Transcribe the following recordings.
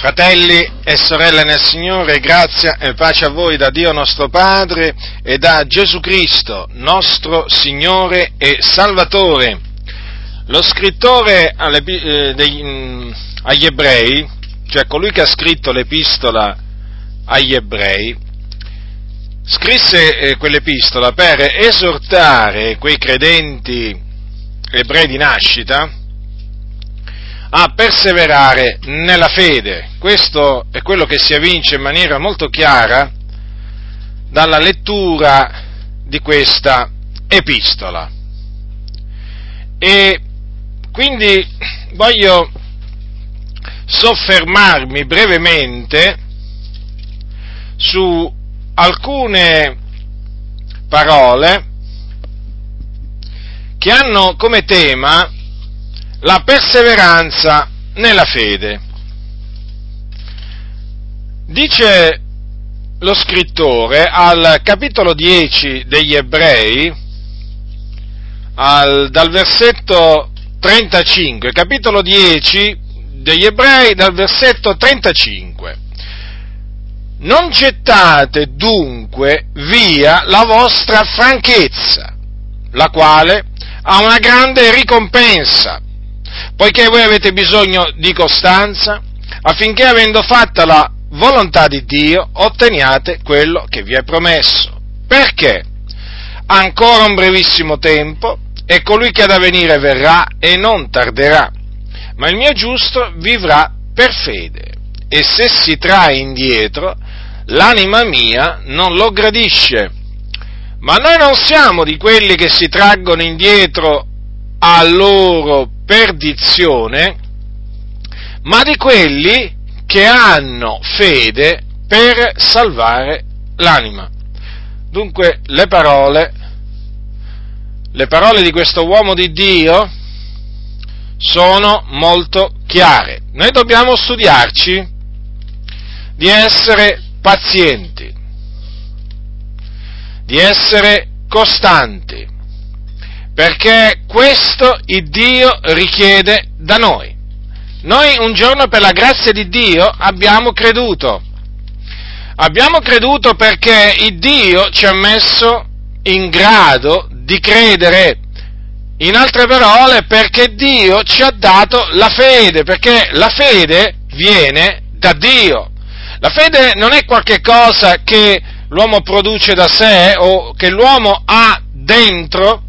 Fratelli e sorelle nel Signore, grazia e pace a voi da Dio nostro Padre e da Gesù Cristo, nostro Signore e Salvatore. Lo scrittore eh, degli, mm, agli ebrei, cioè colui che ha scritto l'epistola agli ebrei, scrisse eh, quell'epistola per esortare quei credenti ebrei di nascita, a perseverare nella fede. Questo è quello che si evince in maniera molto chiara dalla lettura di questa epistola. E quindi voglio soffermarmi brevemente su alcune parole che hanno come tema la perseveranza nella fede. Dice lo scrittore al capitolo 10 degli ebrei, al, dal versetto 35, capitolo 10 degli ebrei dal versetto 35. Non gettate dunque via la vostra franchezza, la quale ha una grande ricompensa poiché voi avete bisogno di costanza, affinché avendo fatta la volontà di Dio otteniate quello che vi è promesso. Perché? Ancora un brevissimo tempo e colui che ha da venire verrà e non tarderà, ma il mio giusto vivrà per fede e se si trae indietro, l'anima mia non lo gradisce. Ma noi non siamo di quelli che si traggono indietro a loro perdizione, ma di quelli che hanno fede per salvare l'anima. Dunque le parole, le parole di questo uomo di Dio sono molto chiare. Noi dobbiamo studiarci di essere pazienti, di essere costanti, perché questo il Dio richiede da noi. Noi un giorno per la grazia di Dio abbiamo creduto. Abbiamo creduto perché il Dio ci ha messo in grado di credere. In altre parole, perché Dio ci ha dato la fede, perché la fede viene da Dio. La fede non è qualcosa che l'uomo produce da sé o che l'uomo ha dentro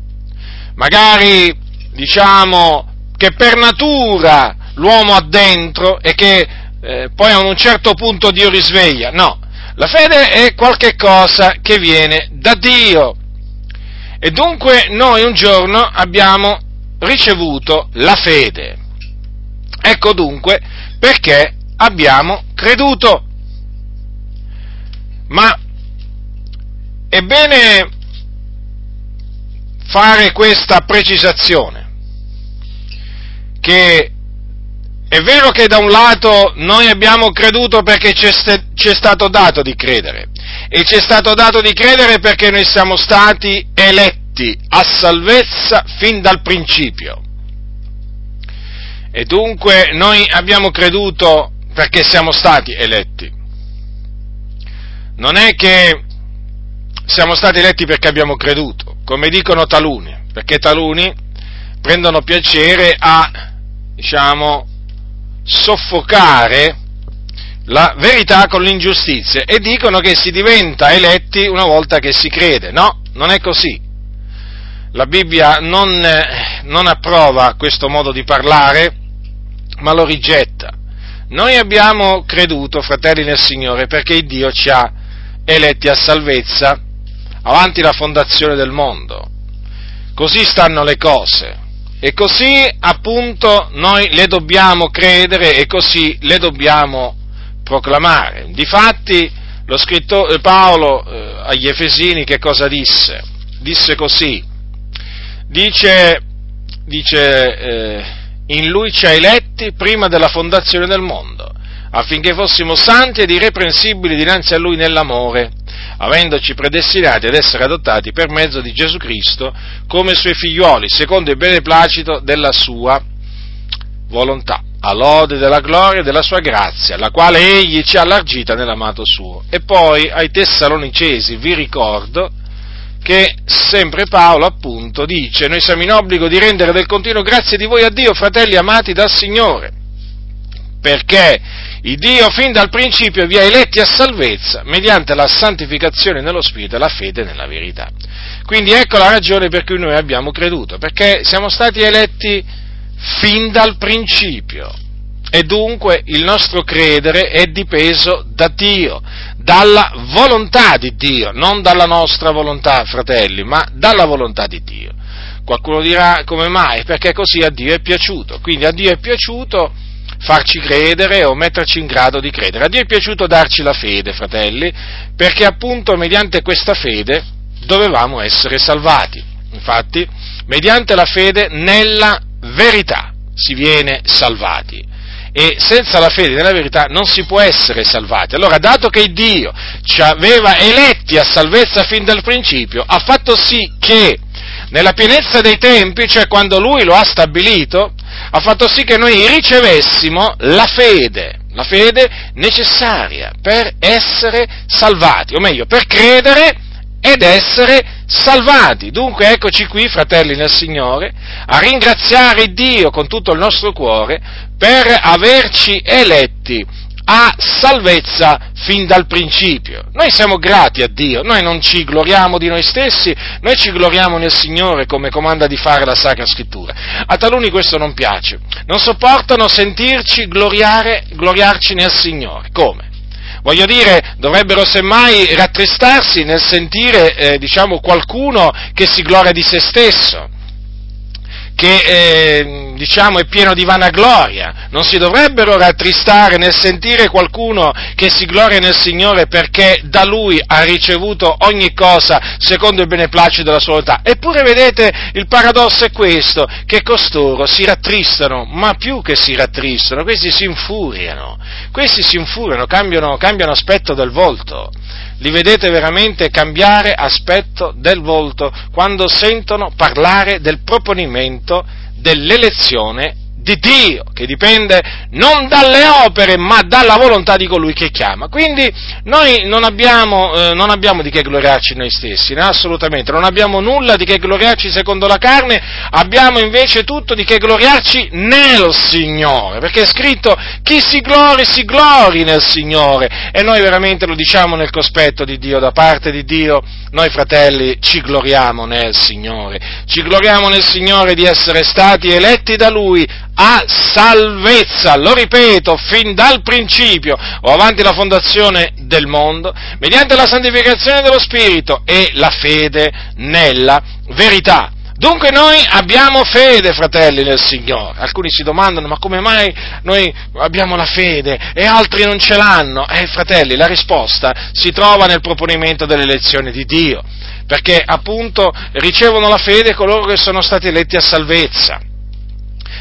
magari diciamo che per natura l'uomo ha dentro e che eh, poi a un certo punto Dio risveglia. No, la fede è qualcosa che viene da Dio. E dunque noi un giorno abbiamo ricevuto la fede. Ecco dunque perché abbiamo creduto. Ma è bene fare questa precisazione, che è vero che da un lato noi abbiamo creduto perché ci è stato dato di credere, e ci è stato dato di credere perché noi siamo stati eletti a salvezza fin dal principio. E dunque noi abbiamo creduto perché siamo stati eletti. Non è che siamo stati eletti perché abbiamo creduto come dicono taluni, perché taluni prendono piacere a, diciamo, soffocare la verità con l'ingiustizia e dicono che si diventa eletti una volta che si crede. No, non è così. La Bibbia non, non approva questo modo di parlare, ma lo rigetta. Noi abbiamo creduto, fratelli nel Signore, perché Dio ci ha eletti a salvezza avanti la fondazione del mondo. Così stanno le cose. E così appunto noi le dobbiamo credere e così le dobbiamo proclamare. Difatti lo scrittore Paolo eh, agli Efesini che cosa disse? Disse così, dice, dice eh, in lui ci ha eletti prima della fondazione del mondo, affinché fossimo santi ed irreprensibili dinanzi a lui nell'amore avendoci predestinati ad essere adottati per mezzo di Gesù Cristo come suoi figlioli, secondo il beneplacito della sua, volontà, a lode della gloria e della sua grazia, la quale egli ci ha allargita nell'amato suo. E poi ai Tessalonicesi vi ricordo che sempre Paolo appunto dice, noi siamo in obbligo di rendere del continuo grazie di voi a Dio, fratelli amati dal Signore, perché il Dio fin dal principio vi ha eletti a salvezza mediante la santificazione nello Spirito e la fede nella verità. Quindi ecco la ragione per cui noi abbiamo creduto, perché siamo stati eletti fin dal principio e dunque il nostro credere è dipeso da Dio, dalla volontà di Dio, non dalla nostra volontà, fratelli, ma dalla volontà di Dio. Qualcuno dirà come mai? Perché così a Dio è piaciuto. Quindi a Dio è piaciuto farci credere o metterci in grado di credere. A Dio è piaciuto darci la fede, fratelli, perché appunto mediante questa fede dovevamo essere salvati. Infatti, mediante la fede nella verità si viene salvati. E senza la fede nella verità non si può essere salvati. Allora, dato che Dio ci aveva eletti a salvezza fin dal principio, ha fatto sì che nella pienezza dei tempi, cioè quando Lui lo ha stabilito, ha fatto sì che noi ricevessimo la fede, la fede necessaria per essere salvati, o meglio, per credere ed essere salvati. Dunque eccoci qui, fratelli nel Signore, a ringraziare Dio con tutto il nostro cuore per averci eletti a salvezza fin dal principio. Noi siamo grati a Dio, noi non ci gloriamo di noi stessi, noi ci gloriamo nel Signore come comanda di fare la Sacra Scrittura. A taluni questo non piace, non sopportano sentirci gloriare, gloriarci nel Signore. Come? Voglio dire, dovrebbero semmai rattristarsi nel sentire, eh, diciamo, qualcuno che si gloria di se stesso che eh, diciamo è pieno di vanagloria, non si dovrebbero rattristare nel sentire qualcuno che si gloria nel Signore perché da Lui ha ricevuto ogni cosa secondo il beneplacito della sua volontà. Eppure vedete, il paradosso è questo, che costoro si rattristano, ma più che si rattristano, questi si infuriano, questi si infuriano, cambiano, cambiano aspetto del volto li vedete veramente cambiare aspetto del volto quando sentono parlare del proponimento dell'elezione di Dio, che dipende non dalle opere, ma dalla volontà di colui che chiama. Quindi noi non abbiamo, eh, non abbiamo di che gloriarci noi stessi, no? assolutamente, non abbiamo nulla di che gloriarci secondo la carne, abbiamo invece tutto di che gloriarci nel Signore, perché è scritto chi si glori, si glori nel Signore, e noi veramente lo diciamo nel cospetto di Dio, da parte di Dio, noi fratelli ci gloriamo nel Signore, ci gloriamo nel Signore di essere stati eletti da Lui a salvezza, lo ripeto, fin dal principio o avanti la fondazione del mondo, mediante la santificazione dello Spirito e la fede nella verità. Dunque noi abbiamo fede, fratelli nel Signore. Alcuni si domandano, ma come mai noi abbiamo la fede e altri non ce l'hanno? Eh, fratelli, la risposta si trova nel proponimento dell'elezione di Dio, perché appunto ricevono la fede coloro che sono stati eletti a salvezza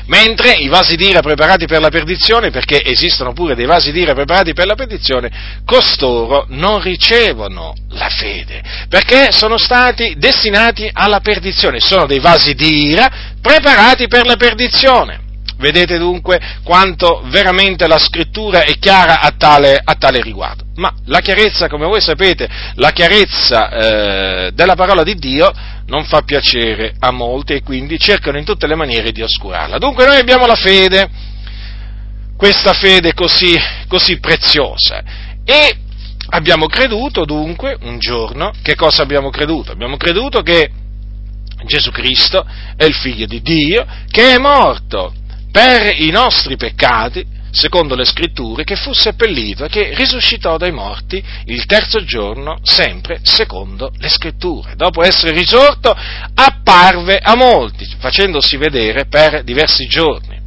mentre i vasi d'ira preparati per la perdizione, perché esistono pure dei vasi d'ira preparati per la perdizione, costoro non ricevono la fede, perché sono stati destinati alla perdizione, sono dei vasi d'ira preparati per la perdizione. Vedete dunque quanto veramente la scrittura è chiara a tale, a tale riguardo. Ma la chiarezza, come voi sapete, la chiarezza eh, della parola di Dio non fa piacere a molti e quindi cercano in tutte le maniere di oscurarla. Dunque noi abbiamo la fede, questa fede così, così preziosa e abbiamo creduto dunque un giorno, che cosa abbiamo creduto? Abbiamo creduto che Gesù Cristo è il figlio di Dio, che è morto per i nostri peccati, secondo le scritture, che fu seppellito e che risuscitò dai morti il terzo giorno, sempre secondo le scritture. Dopo essere risorto, apparve a molti, facendosi vedere per diversi giorni.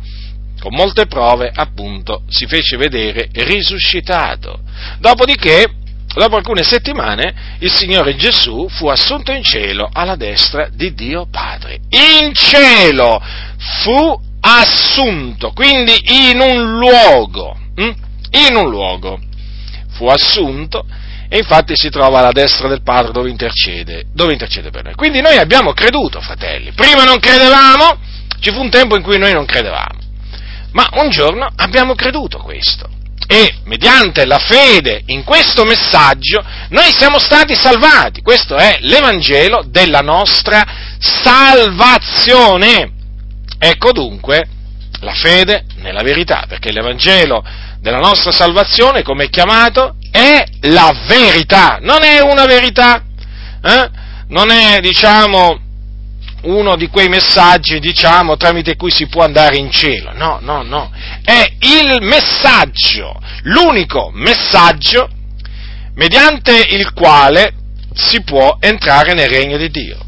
Con molte prove, appunto, si fece vedere risuscitato. Dopodiché, dopo alcune settimane, il Signore Gesù fu assunto in cielo alla destra di Dio Padre. In cielo fu assunto, quindi in un luogo, hm? in un luogo, fu assunto e infatti si trova alla destra del Padre dove intercede, dove intercede per noi. Quindi noi abbiamo creduto, fratelli, prima non credevamo, ci fu un tempo in cui noi non credevamo. Ma un giorno abbiamo creduto questo e mediante la fede in questo messaggio noi siamo stati salvati. Questo è l'Evangelo della nostra salvazione. Ecco dunque la fede nella verità, perché l'Evangelo della nostra salvazione, come è chiamato, è la verità, non è una verità, eh? non è, diciamo, uno di quei messaggi, diciamo, tramite cui si può andare in cielo. No, no, no. È il messaggio, l'unico messaggio mediante il quale si può entrare nel regno di Dio.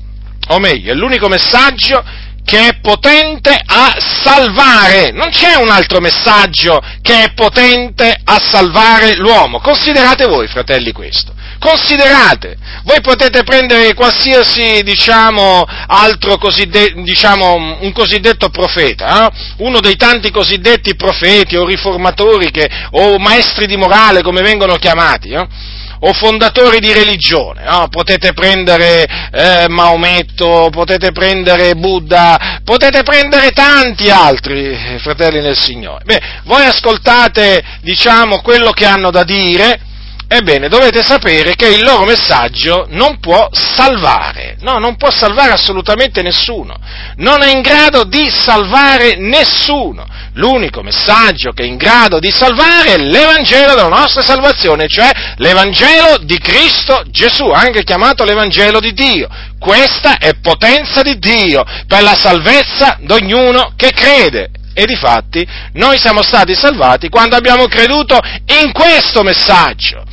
O meglio, è l'unico messaggio che è potente a salvare. Non c'è un altro messaggio che è potente a salvare l'uomo. Considerate voi, fratelli, questo. Considerate, voi potete prendere qualsiasi, diciamo, altro cosiddetto, diciamo, un cosiddetto profeta, eh? uno dei tanti cosiddetti profeti o riformatori che, o maestri di morale, come vengono chiamati, eh? O fondatori di religione, no? potete prendere eh, Maometto, potete prendere Buddha, potete prendere tanti altri eh, fratelli nel Signore. Beh, voi ascoltate, diciamo, quello che hanno da dire, Ebbene, dovete sapere che il loro messaggio non può salvare, no, non può salvare assolutamente nessuno, non è in grado di salvare nessuno. L'unico messaggio che è in grado di salvare è l'Evangelo della nostra salvazione, cioè l'Evangelo di Cristo Gesù, anche chiamato l'Evangelo di Dio. Questa è potenza di Dio per la salvezza di ognuno che crede. E difatti noi siamo stati salvati quando abbiamo creduto in questo messaggio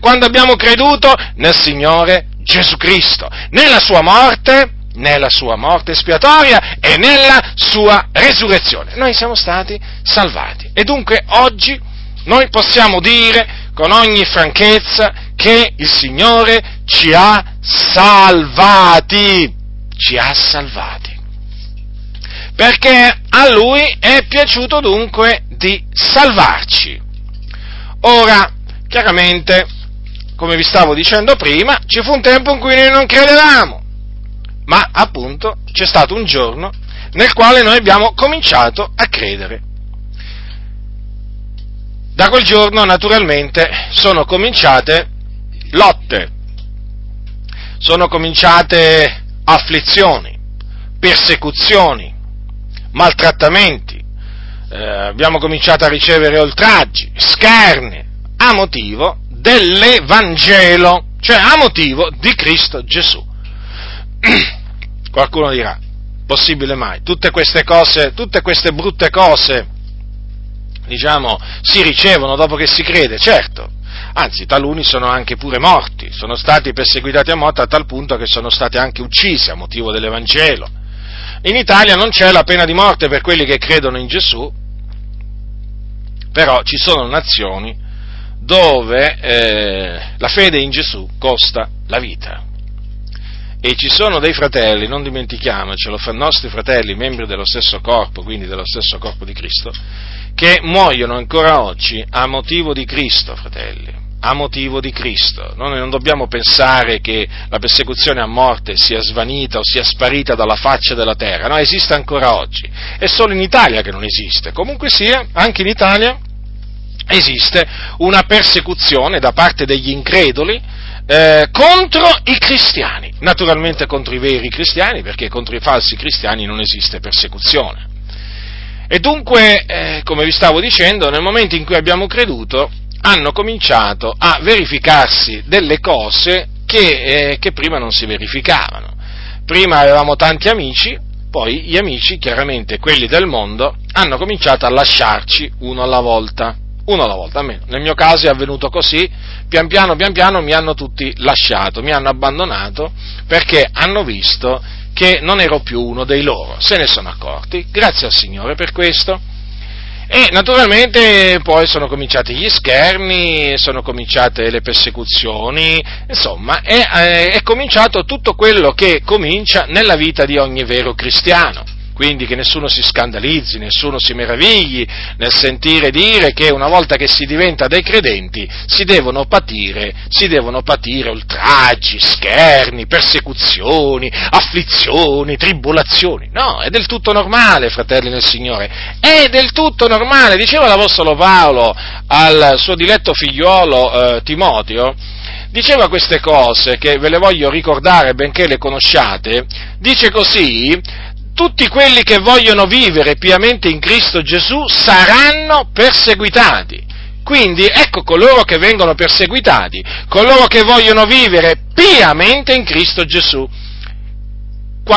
quando abbiamo creduto nel Signore Gesù Cristo, nella sua morte, nella sua morte espiatoria e nella sua resurrezione. Noi siamo stati salvati. E dunque oggi noi possiamo dire con ogni franchezza che il Signore ci ha salvati, ci ha salvati. Perché a Lui è piaciuto dunque di salvarci. Ora, chiaramente, come vi stavo dicendo prima, ci fu un tempo in cui noi non credevamo, ma appunto c'è stato un giorno nel quale noi abbiamo cominciato a credere. Da quel giorno naturalmente sono cominciate lotte, sono cominciate afflizioni, persecuzioni, maltrattamenti, eh, abbiamo cominciato a ricevere oltraggi, scherni, a motivo dell'Evangelo, cioè a motivo di Cristo Gesù. Qualcuno dirà, possibile mai? Tutte queste cose, tutte queste brutte cose, diciamo, si ricevono dopo che si crede, certo. Anzi, taluni sono anche pure morti, sono stati perseguitati a morte a tal punto che sono stati anche uccisi a motivo dell'Evangelo. In Italia non c'è la pena di morte per quelli che credono in Gesù, però ci sono nazioni dove eh, la fede in Gesù costa la vita. E ci sono dei fratelli, non dimentichiamocelo, fra nostri fratelli, membri dello stesso corpo, quindi dello stesso corpo di Cristo, che muoiono ancora oggi a motivo di Cristo, fratelli, a motivo di Cristo. Noi non dobbiamo pensare che la persecuzione a morte sia svanita o sia sparita dalla faccia della terra, no, esiste ancora oggi. È solo in Italia che non esiste. Comunque sia, anche in Italia esiste una persecuzione da parte degli increduli eh, contro i cristiani, naturalmente contro i veri cristiani, perché contro i falsi cristiani non esiste persecuzione. E dunque, eh, come vi stavo dicendo, nel momento in cui abbiamo creduto, hanno cominciato a verificarsi delle cose che, eh, che prima non si verificavano. Prima avevamo tanti amici, poi gli amici, chiaramente quelli del mondo, hanno cominciato a lasciarci uno alla volta uno alla volta, almeno. Nel mio caso è avvenuto così, pian piano, pian piano mi hanno tutti lasciato, mi hanno abbandonato perché hanno visto che non ero più uno dei loro, se ne sono accorti, grazie al Signore per questo. E naturalmente poi sono cominciati gli scherni, sono cominciate le persecuzioni, insomma è, è, è cominciato tutto quello che comincia nella vita di ogni vero cristiano quindi che nessuno si scandalizzi, nessuno si meravigli nel sentire dire che una volta che si diventa dei credenti si devono patire, si devono patire oltraggi, scherni, persecuzioni, afflizioni, tribolazioni. No, è del tutto normale, fratelli nel Signore, è del tutto normale. Diceva l'Apostolo Paolo al suo diletto figliuolo eh, Timoteo, diceva queste cose che ve le voglio ricordare benché le conosciate, dice così, tutti quelli che vogliono vivere piamente in Cristo Gesù saranno perseguitati. Quindi ecco coloro che vengono perseguitati, coloro che vogliono vivere piamente in Cristo Gesù.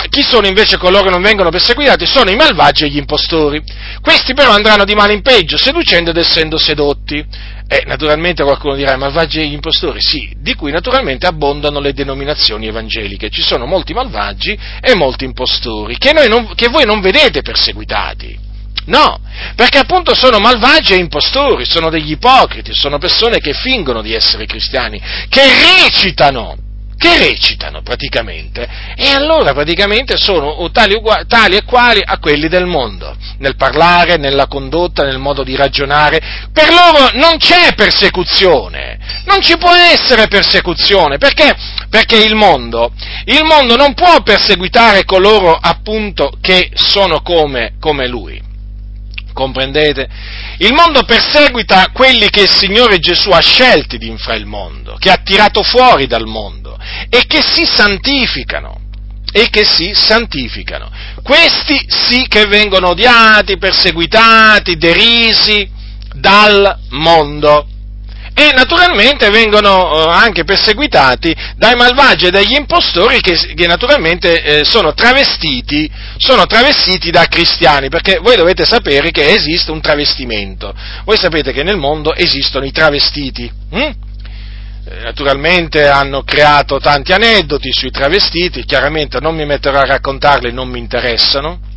Chi sono invece coloro che non vengono perseguitati? Sono i malvagi e gli impostori. Questi però andranno di male in peggio, seducendo ed essendo sedotti. E naturalmente qualcuno dirà, malvagi e gli impostori? Sì, di cui naturalmente abbondano le denominazioni evangeliche. Ci sono molti malvagi e molti impostori, che, non, che voi non vedete perseguitati. No, perché appunto sono malvagi e impostori, sono degli ipocriti, sono persone che fingono di essere cristiani, che recitano che recitano praticamente, e allora praticamente sono tali, tali, e quali a quelli del mondo, nel parlare, nella condotta, nel modo di ragionare. Per loro non c'è persecuzione, non ci può essere persecuzione, perché? Perché il mondo, il mondo non può perseguitare coloro appunto che sono come, come lui. Comprendete? Il mondo perseguita quelli che il Signore Gesù ha scelti di infra il mondo, che ha tirato fuori dal mondo e che si santificano. E che si santificano. Questi sì che vengono odiati, perseguitati, derisi dal mondo e naturalmente vengono eh, anche perseguitati dai malvagi e dagli impostori che, che naturalmente eh, sono, travestiti, sono, travestiti, da cristiani, perché voi dovete sapere che esiste un travestimento. Voi sapete che nel mondo esistono i travestiti. Hm? Naturalmente hanno creato tanti aneddoti sui travestiti, chiaramente non mi metterò a raccontarli, non mi interessano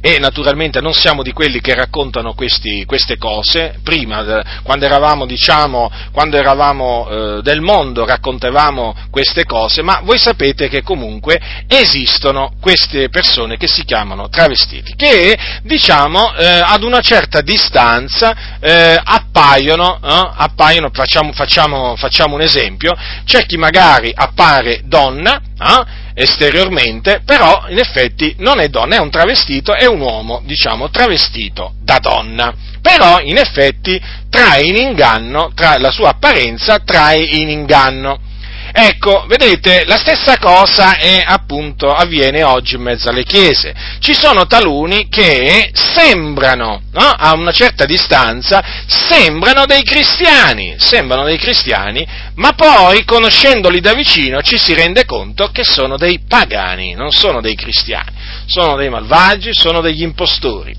e naturalmente non siamo di quelli che raccontano questi, queste cose, prima quando eravamo, diciamo, quando eravamo eh, del mondo raccontavamo queste cose, ma voi sapete che comunque esistono queste persone che si chiamano travestiti, che diciamo eh, ad una certa distanza eh, appaiono, eh, appaiono facciamo, facciamo, facciamo, un esempio, c'è chi magari appare donna, eh, esteriormente, però in effetti non è donna, è un travestito, è un uomo, diciamo, travestito da donna. Però in effetti trae in inganno, tra, la sua apparenza trae in inganno. Ecco, vedete, la stessa cosa è, appunto, avviene oggi in mezzo alle chiese. Ci sono taluni che sembrano, no? a una certa distanza, sembrano dei cristiani, sembrano dei cristiani, ma poi, conoscendoli da vicino, ci si rende conto che sono dei pagani, non sono dei cristiani, sono dei malvagi, sono degli impostori.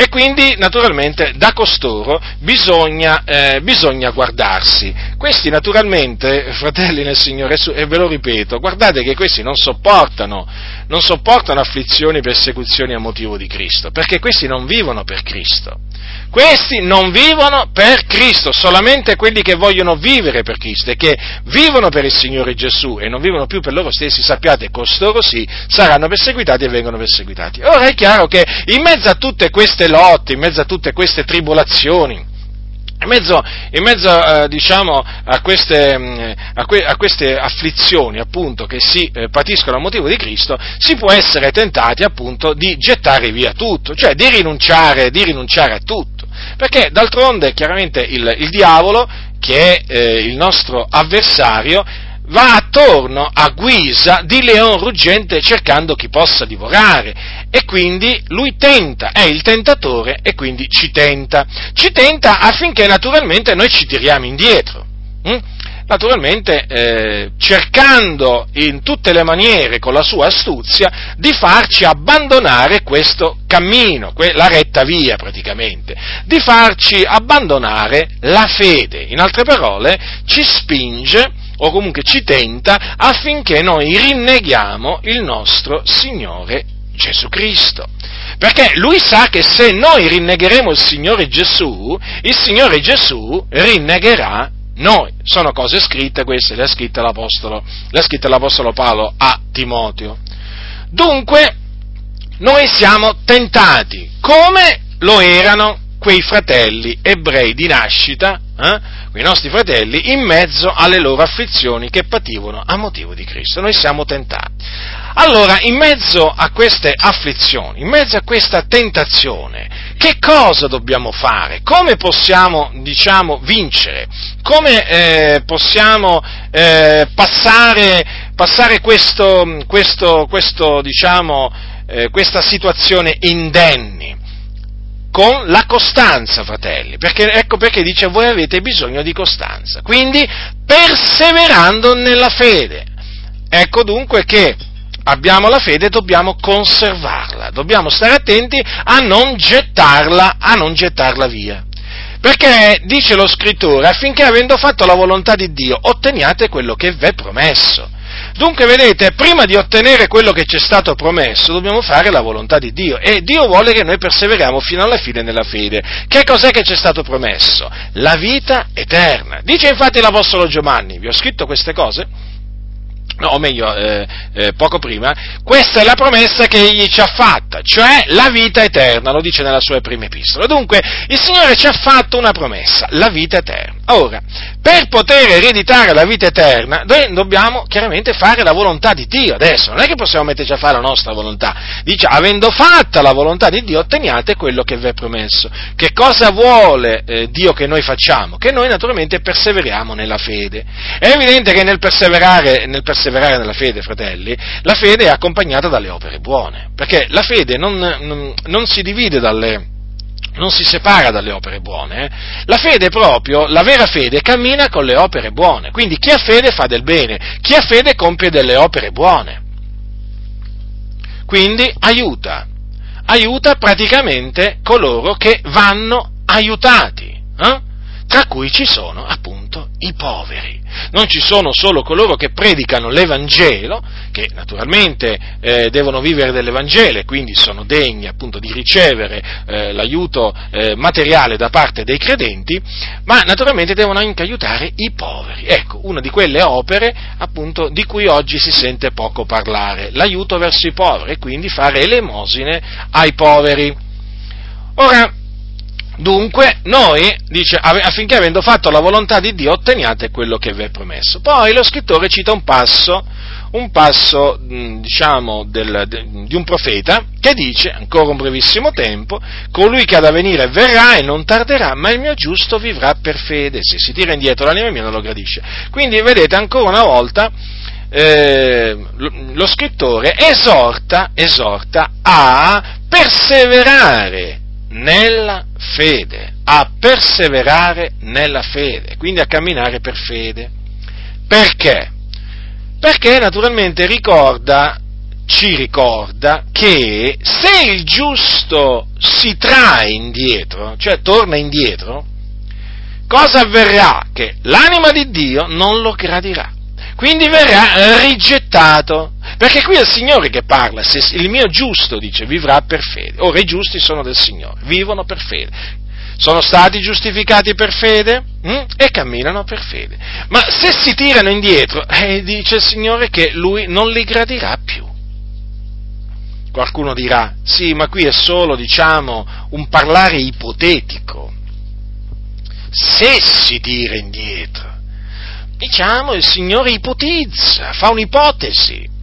E quindi, naturalmente, da costoro bisogna, eh, bisogna, guardarsi. Questi, naturalmente, fratelli nel Signore, e ve lo ripeto, guardate che questi non sopportano, non sopportano afflizioni e persecuzioni a motivo di Cristo, perché questi non vivono per Cristo. Questi non vivono per Cristo, solamente quelli che vogliono vivere per Cristo e che vivono per il Signore Gesù e non vivono più per loro stessi, sappiate, costoro sì, saranno perseguitati e vengono perseguitati. Ora è chiaro che in mezzo a tutte queste lotte, in mezzo a tutte queste tribolazioni, in mezzo, in mezzo eh, diciamo, a, queste, mm, a, que, a, queste, afflizioni appunto, che si eh, patiscono a motivo di Cristo, si può essere tentati appunto di gettare via tutto, cioè di rinunciare, di rinunciare a tutto. Perché d'altronde chiaramente il, il diavolo, che è eh, il nostro avversario, va attorno a guisa di leon ruggente cercando chi possa divorare e quindi lui tenta, è il tentatore e quindi ci tenta. Ci tenta affinché naturalmente noi ci tiriamo indietro. Hm? Naturalmente eh, cercando in tutte le maniere con la sua astuzia di farci abbandonare questo cammino, la retta via praticamente, di farci abbandonare la fede, in altre parole ci spinge o comunque ci tenta affinché noi rinneghiamo il nostro Signore Gesù Cristo. Perché lui sa che se noi rinnegheremo il Signore Gesù, il Signore Gesù rinnegherà noi. Sono cose scritte, queste le ha scritte l'Apostolo, le ha scritte l'Apostolo Paolo a Timoteo. Dunque, noi siamo tentati, come lo erano quei fratelli ebrei di nascita, eh, quei nostri fratelli, in mezzo alle loro afflizioni che pativano a motivo di Cristo. Noi siamo tentati. Allora, in mezzo a queste afflizioni, in mezzo a questa tentazione, che cosa dobbiamo fare? Come possiamo, diciamo, vincere? Come eh, possiamo eh, passare, passare questo, questo, questo, diciamo, eh, questa situazione indenni? con la costanza, fratelli, perché, ecco perché dice voi avete bisogno di costanza, quindi perseverando nella fede. Ecco dunque che abbiamo la fede dobbiamo conservarla, dobbiamo stare attenti a non gettarla, a non gettarla via. Perché dice lo scrittore affinché avendo fatto la volontà di Dio otteniate quello che v'è promesso. Dunque, vedete, prima di ottenere quello che ci è stato promesso, dobbiamo fare la volontà di Dio e Dio vuole che noi perseveriamo fino alla fine nella fede. Che cos'è che ci è stato promesso? La vita eterna. Dice infatti l'Apostolo Giovanni, vi ho scritto queste cose? No, o meglio, eh, eh, poco prima, questa è la promessa che egli ci ha fatta, cioè la vita eterna, lo dice nella sua prima epistola. Dunque, il Signore ci ha fatto una promessa, la vita eterna. Ora, per poter ereditare la vita eterna, noi dobbiamo chiaramente fare la volontà di Dio. Adesso non è che possiamo metterci a fare la nostra volontà. Dice, avendo fatta la volontà di Dio, otteniate quello che vi è promesso. Che cosa vuole eh, Dio che noi facciamo? Che noi naturalmente perseveriamo nella fede. È evidente che nel perseverare, nel perseverare nella fede, fratelli, la fede è accompagnata dalle opere buone. Perché la fede non, non, non si divide dalle non si separa dalle opere buone. Eh? La fede proprio, la vera fede, cammina con le opere buone. Quindi chi ha fede fa del bene, chi ha fede compie delle opere buone. Quindi aiuta, aiuta praticamente coloro che vanno aiutati, eh? tra cui ci sono appunto i poveri non ci sono solo coloro che predicano l'Evangelo, che naturalmente eh, devono vivere dell'Evangelo e quindi sono degni appunto di ricevere eh, l'aiuto eh, materiale da parte dei credenti, ma naturalmente devono anche aiutare i poveri. Ecco, una di quelle opere appunto di cui oggi si sente poco parlare, l'aiuto verso i poveri e quindi fare elemosine ai poveri. Ora, Dunque, noi, dice, affinché avendo fatto la volontà di Dio, otteniate quello che vi è promesso. Poi lo scrittore cita un passo, un passo, diciamo, del, de, di un profeta, che dice, ancora un brevissimo tempo, colui che ha da venire verrà e non tarderà, ma il mio giusto vivrà per fede. Se si tira indietro l'anima mia non lo gradisce. Quindi, vedete, ancora una volta, eh, lo scrittore esorta, esorta a perseverare nella fede, a perseverare nella fede, quindi a camminare per fede. Perché? Perché naturalmente ricorda, ci ricorda che se il giusto si trae indietro, cioè torna indietro, cosa avverrà? Che l'anima di Dio non lo gradirà quindi verrà rigettato. Perché qui è il Signore che parla, se il mio giusto, dice, vivrà per fede. Ora i giusti sono del Signore, vivono per fede. Sono stati giustificati per fede hm? e camminano per fede. Ma se si tirano indietro, eh, dice il Signore che Lui non li gradirà più. Qualcuno dirà, sì, ma qui è solo, diciamo, un parlare ipotetico. Se si tira indietro, diciamo, il Signore ipotizza, fa un'ipotesi.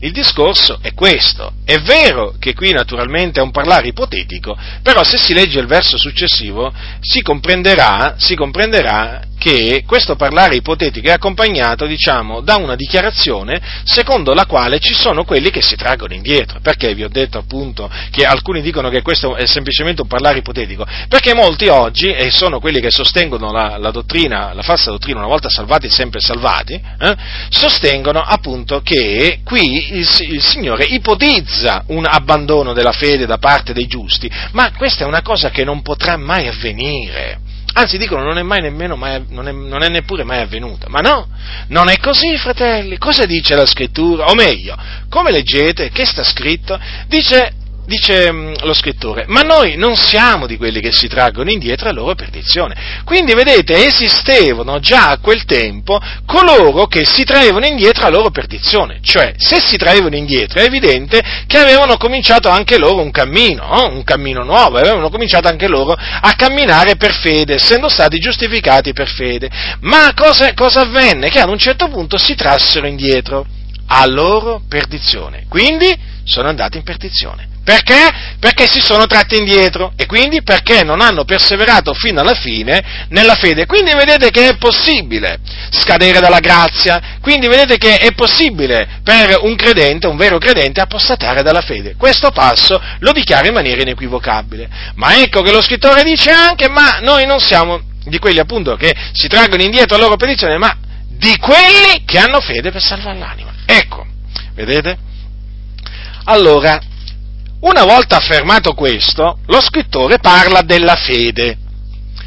Il discorso è questo. È vero che qui naturalmente è un parlare ipotetico, però se si legge il verso successivo si comprenderà, si comprenderà che questo parlare ipotetico è accompagnato, diciamo, da una dichiarazione secondo la quale ci sono quelli che si traggono indietro. Perché vi ho detto appunto che alcuni dicono che questo è semplicemente un parlare ipotetico? Perché molti oggi, e sono quelli che sostengono la, la dottrina, la falsa dottrina, una volta salvati sempre salvati, eh, sostengono appunto che qui il, il Signore ipotizza un abbandono della fede da parte dei giusti, ma questa è una cosa che non potrà mai avvenire. Anzi, dicono non è mai nemmeno mai, non è, non è neppure mai avvenuta. Ma no, non è così, fratelli. Cosa dice la scrittura? O meglio, come leggete, che sta scritto? Dice dice mm, lo scrittore, ma noi non siamo di quelli che si traggono indietro a loro perdizione. Quindi vedete, esistevano già a quel tempo coloro che si traevano indietro a loro perdizione. Cioè, se si traevano indietro è evidente che avevano cominciato anche loro un cammino, no? un cammino nuovo, avevano cominciato anche loro a camminare per fede, essendo stati giustificati per fede. Ma cosa, cosa avvenne? Che ad un certo punto si trassero indietro a loro perdizione. Quindi sono andati in perdizione. Perché? Perché si sono tratti indietro e quindi perché non hanno perseverato fino alla fine nella fede. Quindi vedete che è possibile scadere dalla grazia, quindi vedete che è possibile per un credente, un vero credente, apostatare dalla fede. Questo passo lo dichiara in maniera inequivocabile. Ma ecco che lo scrittore dice anche, ma noi non siamo di quelli appunto che si traggono indietro a loro petizione, ma di quelli che hanno fede per salvare l'anima. Ecco, vedete? Allora, una volta affermato questo, lo scrittore parla della fede.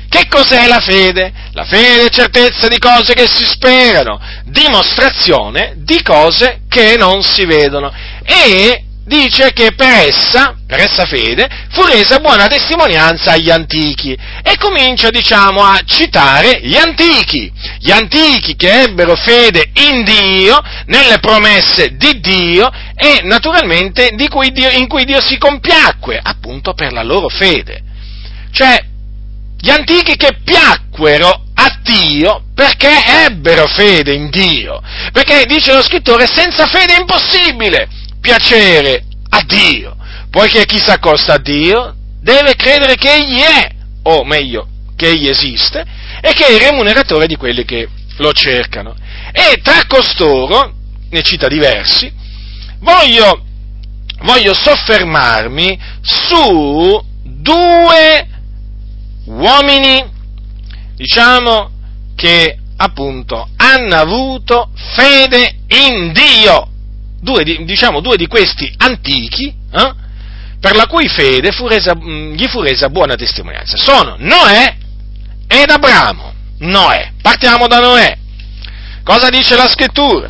Che cos'è la fede? La fede è certezza di cose che si sperano, dimostrazione di cose che non si vedono. E dice che per essa, per essa fede, fu resa buona testimonianza agli antichi e comincia, diciamo, a citare gli antichi, gli antichi che ebbero fede in Dio, nelle promesse di Dio e naturalmente cui Dio, in cui Dio si compiacque, appunto per la loro fede. Cioè, gli antichi che piacquero a Dio perché ebbero fede in Dio. Perché dice lo scrittore, senza fede è impossibile piacere a Dio, poiché chi si accosta a Dio deve credere che Egli è, o meglio, che Egli esiste, e che è il remuneratore di quelli che lo cercano. E tra costoro, ne cita diversi, voglio, voglio soffermarmi su due uomini, diciamo, che appunto hanno avuto fede in Dio due di, diciamo, due di questi antichi, eh, per la cui fede fu resa, gli fu resa buona testimonianza. Sono Noè ed Abramo. Noè. Partiamo da Noè. Cosa dice la scrittura?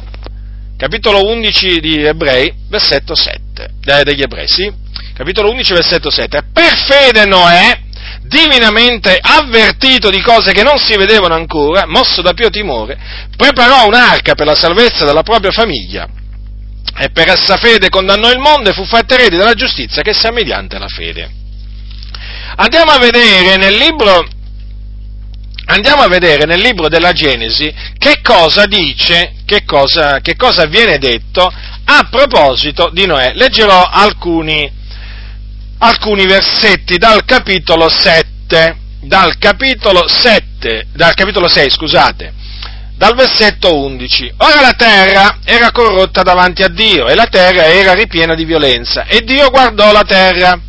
Capitolo 11 di Ebrei, versetto 7. Eh, degli Ebrei, sì? Capitolo 11, versetto 7. Per fede Noè, divinamente avvertito di cose che non si vedevano ancora, mosso da pio timore, preparò un'arca per la salvezza della propria famiglia e per essa fede condannò il mondo e fu fatto erede della giustizia che sia mediante la fede. Andiamo a vedere nel libro, vedere nel libro della Genesi che cosa dice, che cosa, che cosa viene detto a proposito di Noè. Leggerò alcuni, alcuni versetti dal capitolo 7, dal capitolo 7, dal capitolo 6, scusate dal versetto 11. Ora la terra era corrotta davanti a Dio e la terra era ripiena di violenza e Dio guardò la terra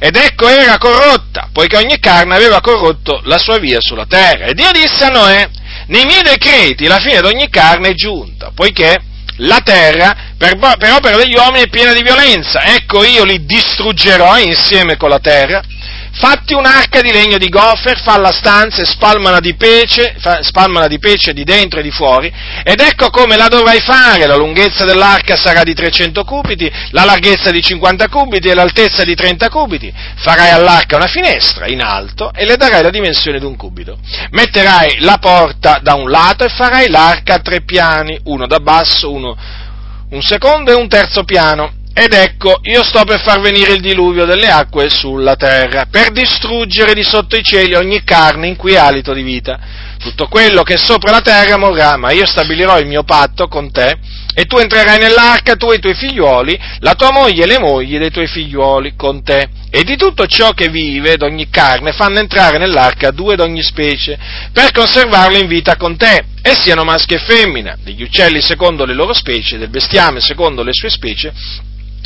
ed ecco era corrotta, poiché ogni carne aveva corrotto la sua via sulla terra. E Dio disse a Noè, nei miei decreti la fine di ogni carne è giunta, poiché la terra per, per opera degli uomini è piena di violenza. Ecco io li distruggerò insieme con la terra Fatti un'arca di legno di gofer, falla stanza e spalmana di pece, spalmana di pece di dentro e di fuori, ed ecco come la dovrai fare, la lunghezza dell'arca sarà di 300 cubiti, la larghezza di 50 cubiti e l'altezza di 30 cubiti. Farai all'arca una finestra in alto e le darai la dimensione di un cubito. Metterai la porta da un lato e farai l'arca a tre piani, uno da basso, uno un secondo e un terzo piano ed ecco, io sto per far venire il diluvio delle acque sulla terra, per distruggere di sotto i cieli ogni carne in cui alito di vita. Tutto quello che è sopra la terra morrà, ma io stabilirò il mio patto con te, e tu entrerai nell'arca, tu e i tuoi figliuoli, la tua moglie e le mogli dei tuoi figliuoli con te. E di tutto ciò che vive, d'ogni carne, fanno entrare nell'arca due d'ogni specie, per conservarlo in vita con te, e siano maschi e femmina, degli uccelli secondo le loro specie, del bestiame secondo le sue specie,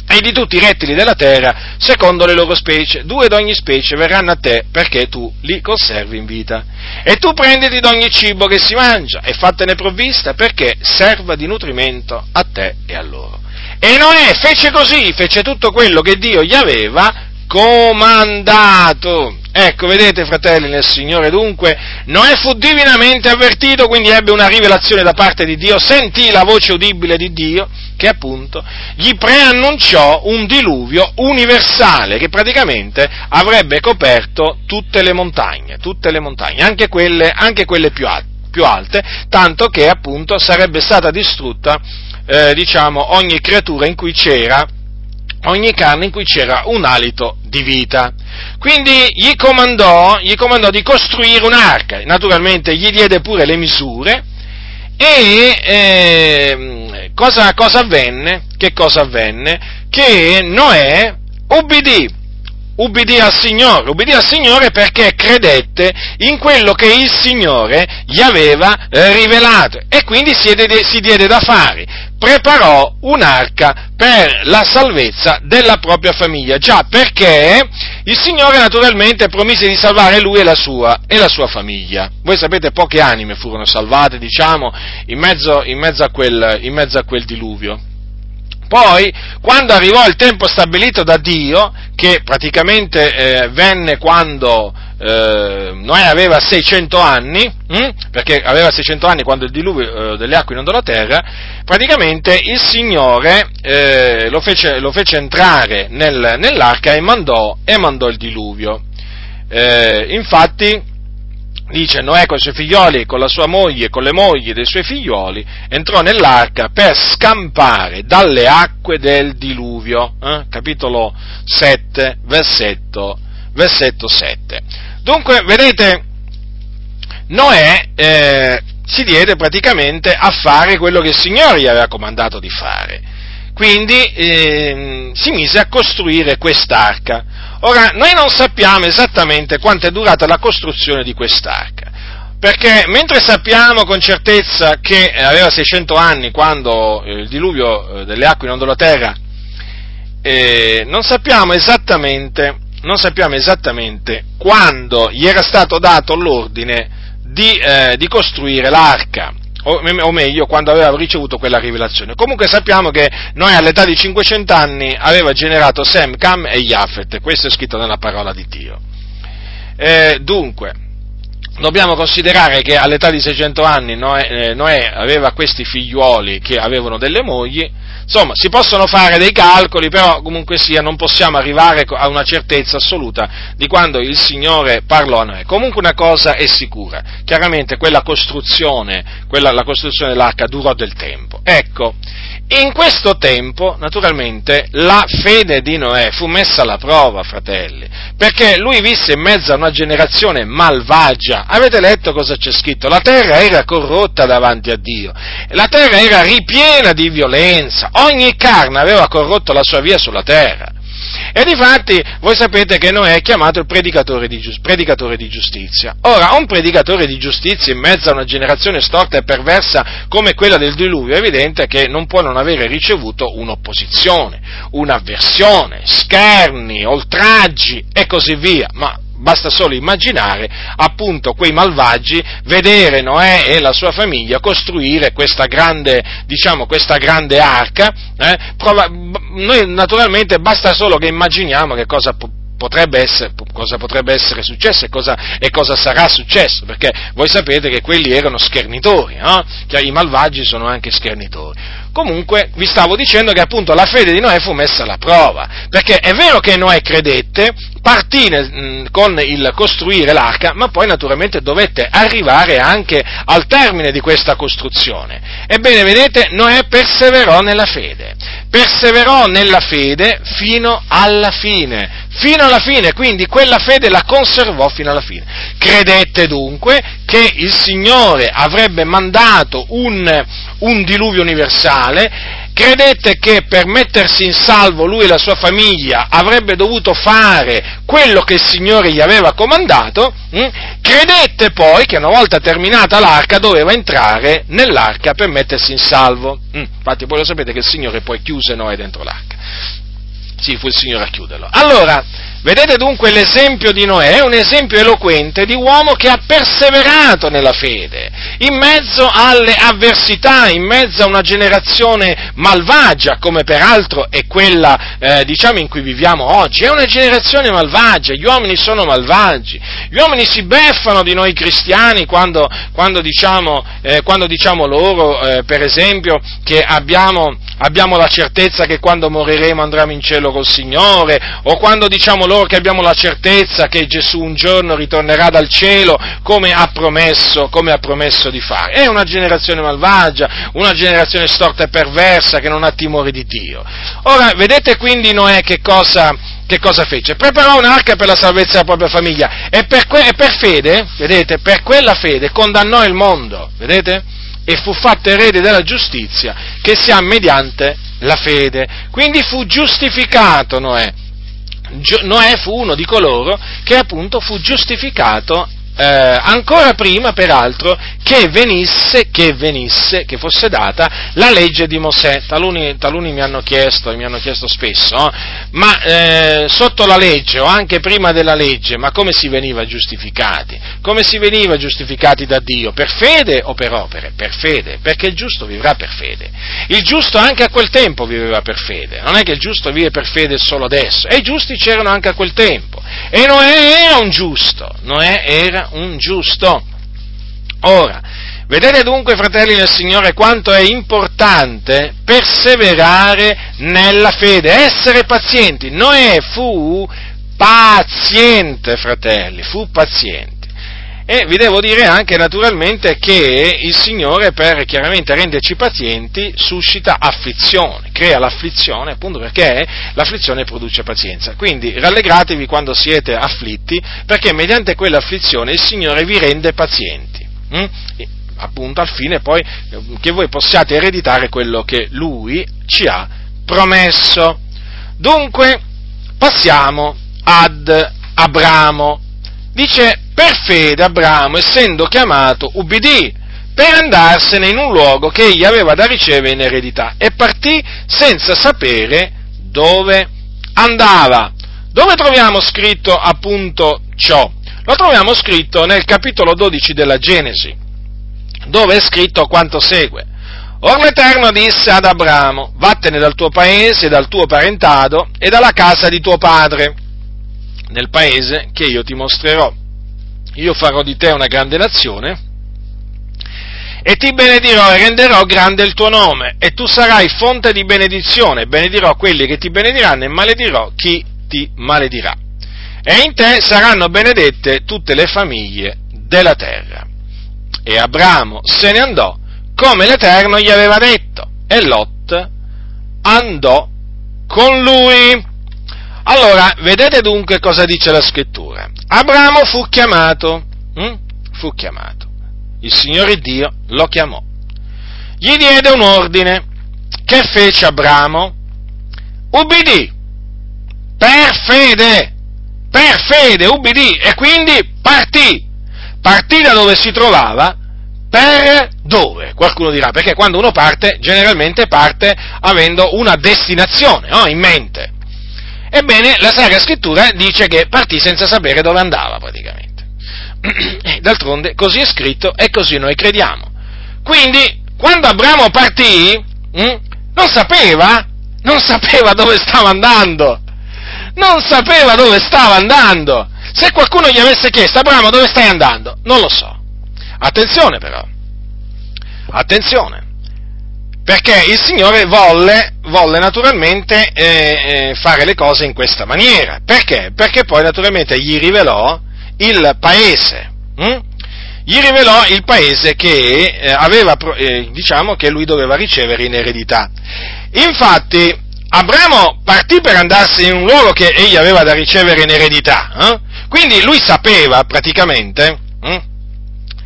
e di tutti i rettili della terra, secondo le loro specie, due d'ogni specie verranno a te perché tu li conservi in vita. E tu prenditi d'ogni cibo che si mangia e fattene provvista perché serva di nutrimento a te e a loro. E Noè fece così, fece tutto quello che Dio gli aveva comandato. Ecco, vedete fratelli nel Signore, dunque, Noè fu divinamente avvertito, quindi ebbe una rivelazione da parte di Dio, sentì la voce udibile di Dio, che appunto gli preannunciò un diluvio universale, che praticamente avrebbe coperto tutte le montagne, tutte le montagne, anche quelle, anche quelle più, alte, più alte, tanto che appunto sarebbe stata distrutta, eh, diciamo, ogni creatura in cui c'era ogni carne in cui c'era un alito di vita. Quindi gli comandò, gli comandò di costruire un'arca, naturalmente gli diede pure le misure e eh, cosa, cosa avvenne? Che cosa avvenne? Che Noè ubbidì ubbidì al Signore, ubbidì al Signore perché credette in quello che il Signore gli aveva rivelato e quindi si diede, si diede da fare, preparò un'arca per la salvezza della propria famiglia, già perché il Signore naturalmente promise di salvare lui e la sua, e la sua famiglia. Voi sapete poche anime furono salvate, diciamo, in mezzo, in mezzo, a, quel, in mezzo a quel diluvio. Poi, quando arrivò il tempo stabilito da Dio, che praticamente eh, venne quando eh, Noè aveva 600 anni, hm? perché aveva 600 anni quando il diluvio eh, delle acque inondò la terra, praticamente il Signore eh, lo fece, lo, fece, entrare nel, nell'arca e mandò, e mandò, il diluvio. Eh, infatti, dice Noè con i suoi figlioli, con la sua moglie, con le mogli dei suoi figlioli, entrò nell'arca per scampare dalle acque del diluvio, eh? capitolo 7, versetto, versetto 7. Dunque, vedete, Noè eh, si diede praticamente a fare quello che il Signore gli aveva comandato di fare. Quindi eh, si mise a costruire quest'arca. Ora, noi non sappiamo esattamente quanto è durata la costruzione di quest'arca, perché mentre sappiamo con certezza che aveva 600 anni quando eh, il diluvio eh, delle acque inondò la terra, eh, non, sappiamo non sappiamo esattamente quando gli era stato dato l'ordine di, eh, di costruire l'arca o, o, meglio, quando aveva ricevuto quella rivelazione. Comunque sappiamo che noi all'età di 500 anni aveva generato Sem, Cam e Yafet, questo è scritto nella parola di Dio. Eh, dunque, dobbiamo considerare che all'età di 600 anni Noè, eh, Noè aveva questi figliuoli che avevano delle mogli, Insomma, si possono fare dei calcoli, però comunque sia non possiamo arrivare a una certezza assoluta di quando il Signore parlò a noi. Comunque una cosa è sicura, chiaramente quella costruzione, quella, la costruzione dell'arca durò del tempo. Ecco, in questo tempo, naturalmente, la fede di Noè fu messa alla prova, fratelli, perché lui visse in mezzo a una generazione malvagia. Avete letto cosa c'è scritto? La terra era corrotta davanti a Dio, la terra era ripiena di violenza, ogni carne aveva corrotto la sua via sulla terra. E difatti voi sapete che Noè è chiamato il predicatore di, predicatore di, giustizia. Ora, un predicatore di giustizia in mezzo a una generazione storta e perversa come quella del diluvio è evidente che non può non avere ricevuto un'opposizione, un'avversione, scherni, oltraggi e così via. Ma basta solo immaginare appunto quei malvagi, vedere Noè e la sua famiglia costruire questa grande, diciamo, questa grande arca, eh, prova, noi naturalmente basta solo che immaginiamo che cosa potrebbe essere, cosa potrebbe essere successo e cosa, e cosa, sarà successo, perché voi sapete che quelli erano schernitori, no? che i malvagi sono anche schernitori. Comunque vi stavo dicendo che appunto la fede di Noè fu messa alla prova, perché è vero che Noè credette, partì mh, con il costruire l'arca, ma poi naturalmente dovette arrivare anche al termine di questa costruzione. Ebbene, vedete, Noè perseverò nella fede, perseverò nella fede fino alla fine, fino alla fine, quindi quella fede la conservò fino alla fine. Credette dunque che il Signore avrebbe mandato un, un diluvio universale, credette che per mettersi in salvo lui e la sua famiglia avrebbe dovuto fare quello che il Signore gli aveva comandato, hm? credette poi che una volta terminata l'arca doveva entrare nell'arca per mettersi in salvo. Hm? Infatti poi lo sapete che il Signore poi chiuse Noè dentro l'arca. Sì, fu il Signore a chiuderlo. Allora, vedete dunque l'esempio di Noè, è un esempio eloquente di uomo che ha perseverato nella fede, in mezzo alle avversità, in mezzo a una generazione malvagia, come peraltro è quella, eh, diciamo, in cui viviamo oggi. È una generazione malvagia, gli uomini sono malvagi, gli uomini si beffano di noi cristiani quando, quando, diciamo, eh, quando diciamo, loro, eh, per esempio, che abbiamo, abbiamo la certezza che quando moriremo andremo in cielo col Signore, o quando diciamo loro che abbiamo la certezza che Gesù un giorno ritornerà dal cielo come ha promesso, come ha promesso di fare. È una generazione malvagia, una generazione storta e perversa che non ha timore di Dio. Ora, vedete quindi Noè che cosa, che cosa fece? Preparò un'arca per la salvezza della propria famiglia e per, que- e per fede, vedete, per quella fede condannò il mondo, vedete? E fu fatto erede della giustizia che si ha mediante la fede. Quindi fu giustificato Noè. Noè fu uno di coloro che appunto fu giustificato eh, ancora prima, peraltro, che venisse, che venisse, che fosse data la legge di Mosè. Taluni, taluni mi hanno chiesto, mi hanno chiesto spesso, eh, ma eh, sotto la legge o anche prima della legge, ma come si veniva giustificati? Come si veniva giustificati da Dio? Per fede o per opere? Per fede, perché il giusto vivrà per fede. Il giusto anche a quel tempo viveva per fede, non è che il giusto vive per fede solo adesso, e i giusti c'erano anche a quel tempo. E Noè era un giusto, Noè era un giusto. Ora, vedete dunque, fratelli del Signore, quanto è importante perseverare nella fede, essere pazienti. Noè fu paziente, fratelli, fu paziente. E vi devo dire anche naturalmente che il Signore per chiaramente renderci pazienti suscita afflizione, crea l'afflizione appunto perché l'afflizione produce pazienza. Quindi rallegratevi quando siete afflitti perché mediante quell'afflizione il Signore vi rende pazienti. Hm? appunto al fine poi che voi possiate ereditare quello che Lui ci ha promesso. Dunque passiamo ad Abramo. Dice per fede Abramo, essendo chiamato, ubbidì per andarsene in un luogo che egli aveva da ricevere in eredità e partì senza sapere dove andava. Dove troviamo scritto appunto ciò? Lo troviamo scritto nel capitolo 12 della Genesi, dove è scritto quanto segue. Or l'Eterno disse ad Abramo, vattene dal tuo paese, dal tuo parentado e dalla casa di tuo padre, nel paese che io ti mostrerò io farò di te una grande nazione e ti benedirò e renderò grande il tuo nome e tu sarai fonte di benedizione, benedirò quelli che ti benediranno e maledirò chi ti maledirà. E in te saranno benedette tutte le famiglie della terra. E Abramo se ne andò come l'Eterno gli aveva detto e Lot andò con lui. Allora, vedete dunque cosa dice la scrittura. Abramo fu chiamato, hm? fu chiamato. Il Signore Dio lo chiamò. Gli diede un ordine. Che fece Abramo? Ubbidì. Per fede. Per fede, ubbidì. E quindi partì. Partì da dove si trovava per dove? Qualcuno dirà, perché quando uno parte, generalmente parte avendo una destinazione no? in mente. Ebbene, la Sacra Scrittura dice che partì senza sapere dove andava praticamente. E d'altronde così è scritto e così noi crediamo. Quindi, quando Abramo partì, hm, non sapeva, non sapeva dove stava andando. Non sapeva dove stava andando. Se qualcuno gli avesse chiesto, Abramo, dove stai andando? Non lo so. Attenzione però. Attenzione perché il Signore volle, volle naturalmente eh, eh, fare le cose in questa maniera. Perché? Perché poi naturalmente gli rivelò il paese. Hm? Gli rivelò il paese che eh, aveva, eh, diciamo, che lui doveva ricevere in eredità. Infatti, Abramo partì per andarsene in un luogo che egli aveva da ricevere in eredità. Eh? Quindi lui sapeva praticamente hm,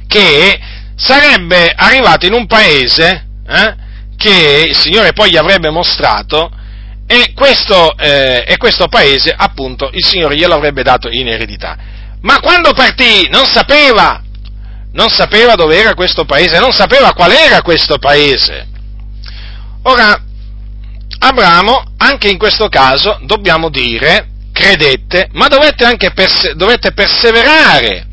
che sarebbe arrivato in un paese eh, che il Signore poi gli avrebbe mostrato e questo, eh, e questo paese, appunto, il Signore glielo avrebbe dato in eredità. Ma quando partì non sapeva, non sapeva dove era questo paese, non sapeva qual era questo paese. Ora, Abramo, anche in questo caso, dobbiamo dire, credette, ma dovette anche perse- dovette perseverare,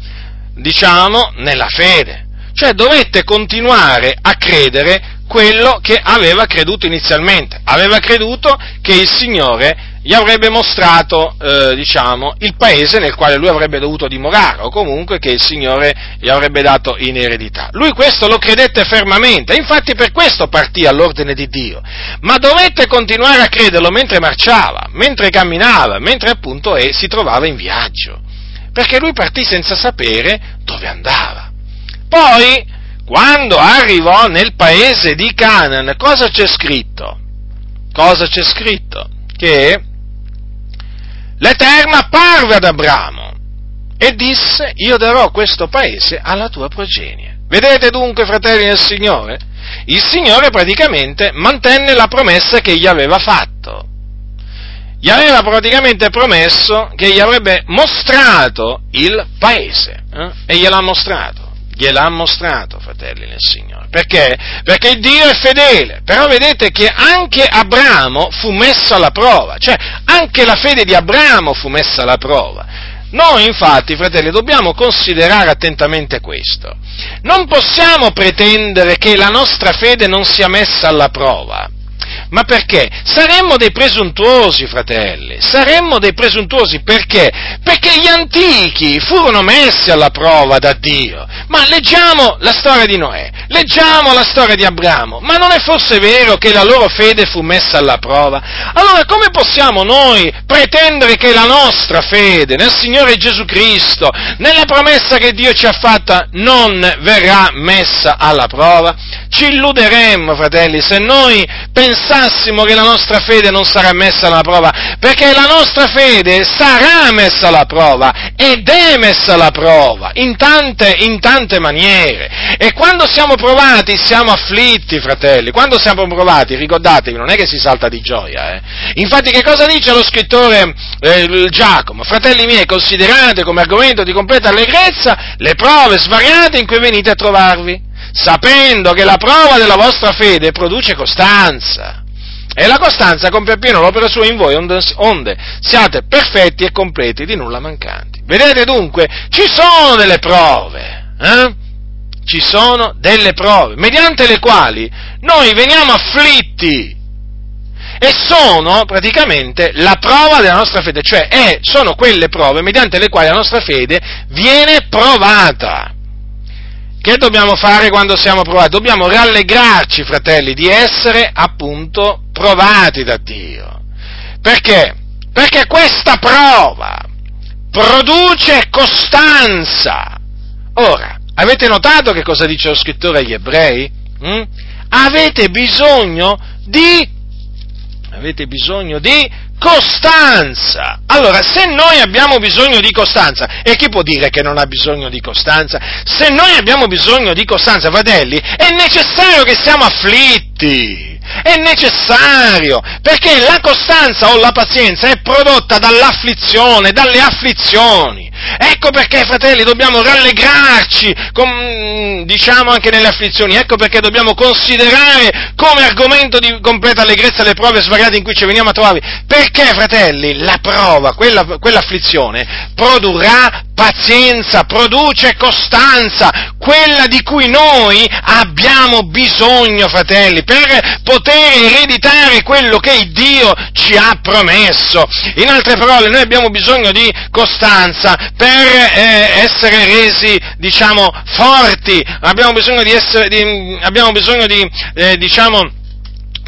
diciamo, nella fede. Cioè dovette continuare a credere quello che aveva creduto inizialmente. Aveva creduto che il Signore gli avrebbe mostrato, eh, diciamo, il paese nel quale lui avrebbe dovuto dimorare, o comunque che il Signore gli avrebbe dato in eredità. Lui questo lo credette fermamente, infatti per questo partì all'ordine di Dio, ma dovette continuare a crederlo mentre marciava, mentre camminava, mentre appunto eh, si trovava in viaggio, perché lui partì senza sapere dove andava. Poi, quando arrivò nel paese di Canaan, cosa c'è scritto? Cosa c'è scritto? Che l'Eterno apparve ad Abramo e disse, io darò questo paese alla tua progenie. Vedete dunque, fratelli del Signore? Il Signore praticamente mantenne la promessa che gli aveva fatto. Gli aveva praticamente promesso che gli avrebbe mostrato il paese eh? e gliel'ha mostrato gliel'ha mostrato, fratelli nel Signore. Perché? Perché Dio è fedele, però vedete che anche Abramo fu messo alla prova, cioè anche la fede di Abramo fu messa alla prova. Noi infatti, fratelli, dobbiamo considerare attentamente questo. Non possiamo pretendere che la nostra fede non sia messa alla prova. Ma perché? Saremmo dei presuntuosi, fratelli, saremmo dei presuntuosi perché? Perché gli antichi furono messi alla prova da Dio. Ma leggiamo la storia di Noè, leggiamo la storia di Abramo, ma non è forse vero che la loro fede fu messa alla prova? Allora come possiamo noi pretendere che la nostra fede nel Signore Gesù Cristo, nella promessa che Dio ci ha fatta, non verrà messa alla prova? Ci illuderemmo, fratelli, se noi pensassimo che la nostra fede non sarà messa alla prova, perché la nostra fede sarà messa alla prova ed è messa alla prova in tante, in tante maniere. E quando siamo provati siamo afflitti, fratelli. Quando siamo provati, ricordatevi, non è che si salta di gioia. Eh? Infatti che cosa dice lo scrittore eh, Giacomo? Fratelli miei, considerate come argomento di completa allegrezza le prove svariate in cui venite a trovarvi sapendo che la prova della vostra fede produce costanza. E la costanza compie appieno l'opera sua in voi, onde, onde siate perfetti e completi, di nulla mancanti. Vedete dunque, ci sono delle prove, eh? Ci sono delle prove, mediante le quali noi veniamo afflitti e sono praticamente la prova della nostra fede, cioè è, sono quelle prove mediante le quali la nostra fede viene provata. Che dobbiamo fare quando siamo provati? Dobbiamo rallegrarci, fratelli, di essere appunto provati da Dio. Perché? Perché questa prova produce costanza. Ora, avete notato che cosa dice lo scrittore agli ebrei? Mm? Avete bisogno di avete bisogno di costanza. Allora, se noi abbiamo bisogno di costanza, e chi può dire che non ha bisogno di costanza? Se noi abbiamo bisogno di costanza, fratelli, è necessario che siamo afflitti. È necessario, perché la costanza o la pazienza è prodotta dall'afflizione, dalle afflizioni. Ecco perché, fratelli, dobbiamo rallegrarci, com, diciamo anche nelle afflizioni, ecco perché dobbiamo considerare come argomento di completa allegrezza le prove svariate in cui ci veniamo a trovare. Perché, fratelli, la prova, quella, quell'afflizione, produrrà pazienza, produce costanza, quella di cui noi abbiamo bisogno, fratelli, per poter ereditare quello che Dio ci ha promesso. In altre parole, noi abbiamo bisogno di costanza per eh, essere resi, diciamo, forti, abbiamo bisogno di essere, di, abbiamo bisogno di, eh, diciamo,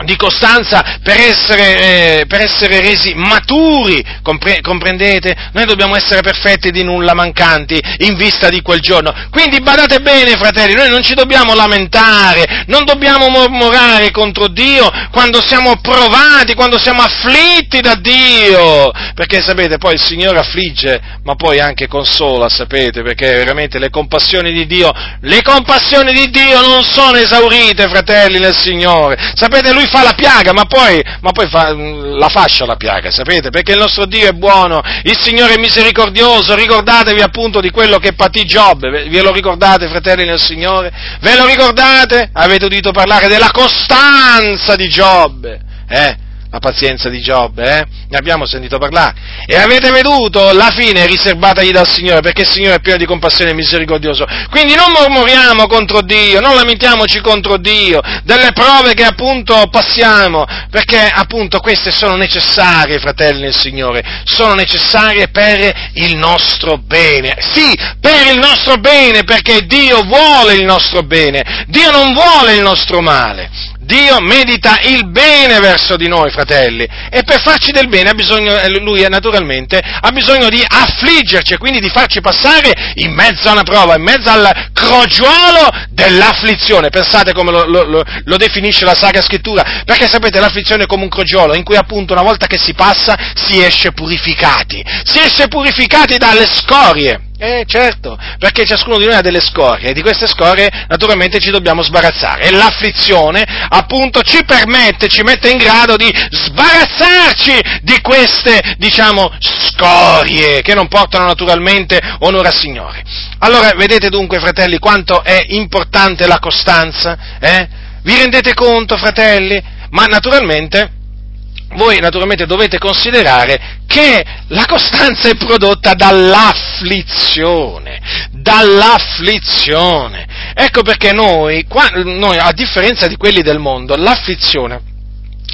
di costanza per essere, eh, per essere resi maturi, compre- comprendete? Noi dobbiamo essere perfetti di nulla mancanti in vista di quel giorno. Quindi badate bene, fratelli, noi non ci dobbiamo lamentare, non dobbiamo mormorare contro Dio quando siamo provati, quando siamo afflitti da Dio, perché sapete, poi il Signore affligge, ma poi anche consola, sapete, perché veramente le compassioni di Dio, le compassioni di Dio non sono esaurite, fratelli, nel Signore. Sapete, Lui fa la piaga, ma poi, ma poi fa, la fascia la piaga, sapete? Perché il nostro Dio è buono, il Signore è misericordioso, ricordatevi appunto di quello che patì Giobbe, ve lo ricordate fratelli nel Signore? Ve lo ricordate? Avete udito parlare della costanza di Giobbe, eh? La pazienza di Giobbe, eh? Ne abbiamo sentito parlare. E avete veduto, la fine riservatagli dal Signore, perché il Signore è pieno di compassione e misericordioso. Quindi non mormoriamo contro Dio, non lamentiamoci contro Dio, delle prove che appunto passiamo, perché appunto queste sono necessarie, fratelli nel Signore, sono necessarie per il nostro bene. Sì, per il nostro bene, perché Dio vuole il nostro bene, Dio non vuole il nostro male. Dio medita il bene verso di noi, fratelli, e per farci del bene ha bisogno, eh, lui naturalmente ha bisogno di affliggerci e quindi di farci passare in mezzo a una prova, in mezzo al crogiuolo dell'afflizione. Pensate come lo, lo, lo definisce la Sacra Scrittura, perché sapete l'afflizione è come un crogiuolo in cui appunto una volta che si passa si esce purificati, si esce purificati dalle scorie eh certo, perché ciascuno di noi ha delle scorie e di queste scorie naturalmente ci dobbiamo sbarazzare e l'afflizione appunto ci permette, ci mette in grado di sbarazzarci di queste, diciamo, scorie che non portano naturalmente onore al Signore. Allora vedete dunque fratelli quanto è importante la costanza? Eh? Vi rendete conto fratelli? Ma naturalmente voi naturalmente dovete considerare che la costanza è prodotta dall'afflizione, dall'afflizione. Ecco perché noi, qua, noi, a differenza di quelli del mondo, l'afflizione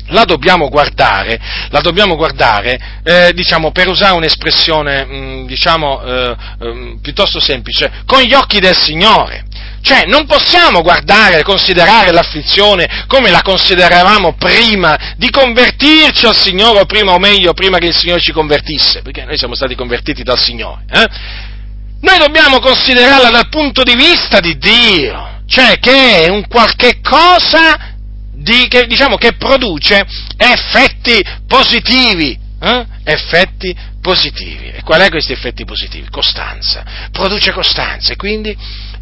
la dobbiamo guardare, la dobbiamo guardare eh, diciamo, per usare un'espressione mh, mm, diciamo, eh, eh, piuttosto semplice, con gli occhi del Signore. Cioè, non possiamo guardare considerare l'afflizione come la consideravamo prima di convertirci al Signore, o prima o meglio, prima che il Signore ci convertisse, perché noi siamo stati convertiti dal Signore. Eh? Noi dobbiamo considerarla dal punto di vista di Dio, cioè che è un qualche cosa di, che, diciamo, che produce effetti positivi. Eh? Effetti positivi. E qual è questi effetti positivi? Costanza. Produce costanza e quindi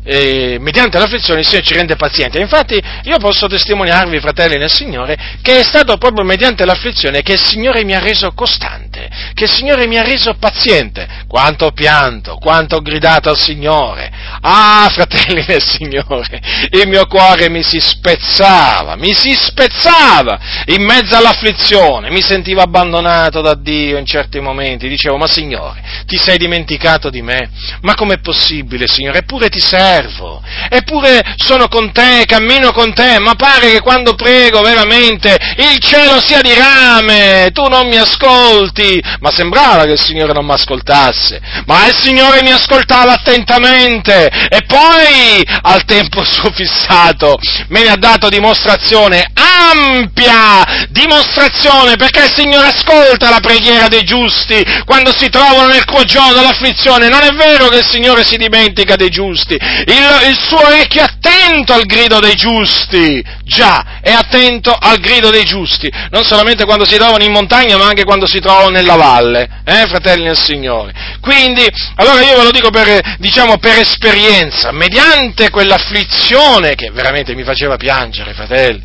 eh, mediante l'afflizione il Signore ci rende pazienti. Infatti io posso testimoniarvi, fratelli nel Signore, che è stato proprio mediante l'afflizione che il Signore mi ha reso costante, che il Signore mi ha reso paziente. Quanto ho pianto, quanto ho gridato al Signore. Ah, fratelli nel Signore, il mio cuore mi si spezzava, mi si spezzava in mezzo all'afflizione, mi sentivo abbandonato da Dio in certi momenti. Dicevo, ma Signore, ti sei dimenticato di me? Ma com'è possibile, Signore? Eppure ti sei servo, eppure sono con te, cammino con te, ma pare che quando prego veramente il cielo sia di rame, tu non mi ascolti, ma sembrava che il Signore non mi ascoltasse, ma il Signore mi ascoltava attentamente. E poi al tempo suo fissato me ne ha dato dimostrazione, ampia dimostrazione, perché il Signore ascolta la preghiera dei giusti quando si trovano nel crogiolo dell'afflizione, non è vero che il Signore si dimentica dei giusti, il, il suo orecchio è attento al grido dei giusti, già, è attento al grido dei giusti, non solamente quando si trovano in montagna, ma anche quando si trovano nella valle, eh, fratelli nel Signore. Quindi, allora io ve lo dico per, diciamo, per esperienza, mediante quell'afflizione che veramente mi faceva piangere, fratelli,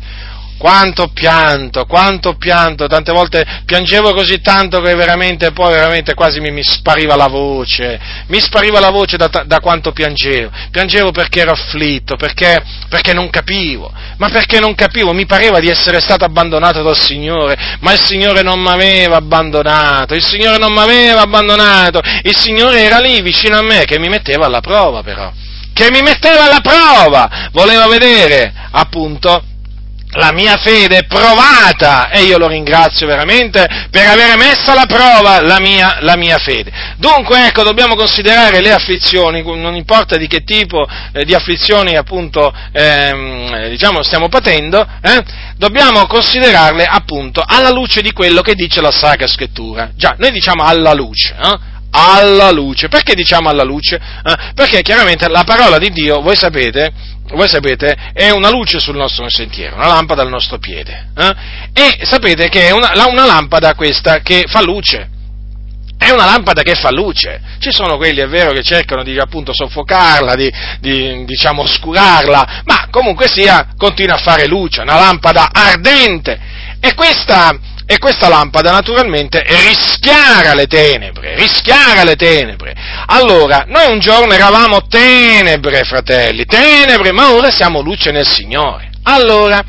quanto pianto, quanto pianto, tante volte piangevo così tanto che veramente poi veramente quasi mi, mi spariva la voce, mi spariva la voce da, da, quanto piangevo, piangevo perché ero afflitto, perché, perché non capivo, ma perché non capivo, mi pareva di essere stato abbandonato dal Signore, ma il Signore non mi aveva abbandonato, il Signore non mi aveva abbandonato, il Signore era lì vicino a me che mi metteva alla prova però, che mi metteva alla prova, voleva vedere appunto la mia fede provata e io lo ringrazio veramente per aver messo alla prova la mia, la mia, fede. Dunque ecco, dobbiamo considerare le afflizioni, non importa di che tipo eh, di afflizioni appunto ehm, diciamo stiamo patendo, eh, dobbiamo considerarle appunto alla luce di quello che dice la Sacra Scrittura. Già, noi diciamo alla luce, eh? alla luce. Perché diciamo alla luce? Eh, perché chiaramente la parola di Dio, voi sapete, voi sapete, è una luce sul nostro sentiero, una lampada al nostro piede. Eh? E sapete che è una, una lampada questa che fa luce. È una lampada che fa luce. Ci sono quelli, è vero, che cercano di appunto soffocarla, di, di diciamo oscurarla, ma comunque sia, continua a fare luce, una lampada ardente. E questa, e questa lampada naturalmente rischiara le tenebre, rischiara le tenebre. Allora, noi un giorno eravamo tenebre, fratelli, tenebre, ma ora siamo luce nel Signore. Allora,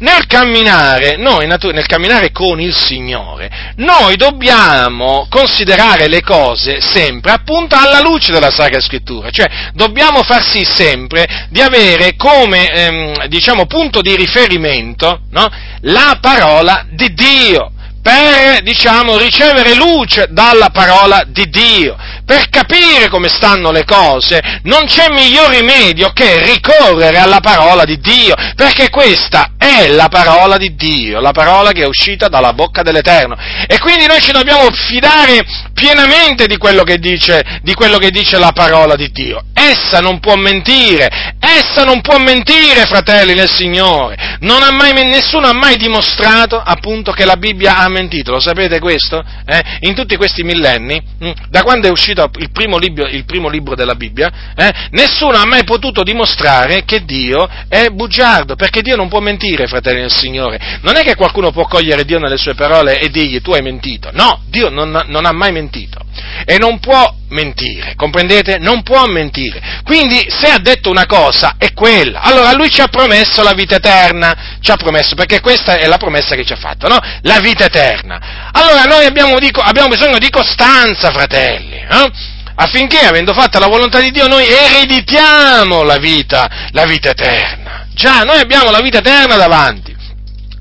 nel camminare, noi, nel camminare con il Signore, noi dobbiamo considerare le cose sempre appunto alla luce della Sacra Scrittura, cioè dobbiamo far sì sempre di avere come, ehm, diciamo, punto di riferimento no? la parola di Dio per, diciamo, ricevere luce dalla parola di Dio, per capire come stanno le cose, non c'è miglior rimedio che ricorrere alla parola di Dio, perché questa è la parola di Dio, la parola che è uscita dalla bocca dell'Eterno. E quindi noi ci dobbiamo fidare pienamente di quello che dice, di quello che dice la parola di Dio. Essa non può mentire, essa non può mentire, fratelli nel Signore. Ha mai, nessuno ha mai dimostrato appunto che la Bibbia ha mentito, lo sapete questo? Eh? In tutti questi millenni, hm, da quando è uscito il primo libro, il primo libro della Bibbia, eh, nessuno ha mai potuto dimostrare che Dio è bugiardo, perché Dio non può mentire, fratelli del Signore. Non è che qualcuno può cogliere Dio nelle sue parole e dirgli tu hai mentito. No, Dio non, non ha mai mentito e non può mentire, comprendete? Non può mentire. Quindi se ha detto una cosa è quella. Allora lui ci ha promesso la vita eterna, ci ha promesso, perché questa è la promessa che ci ha fatto, no? La vita eterna. Allora noi abbiamo, dico, abbiamo bisogno di costanza, fratelli, eh? affinché, avendo fatto la volontà di Dio, noi ereditiamo la vita, la vita eterna. Già, noi abbiamo la vita eterna davanti.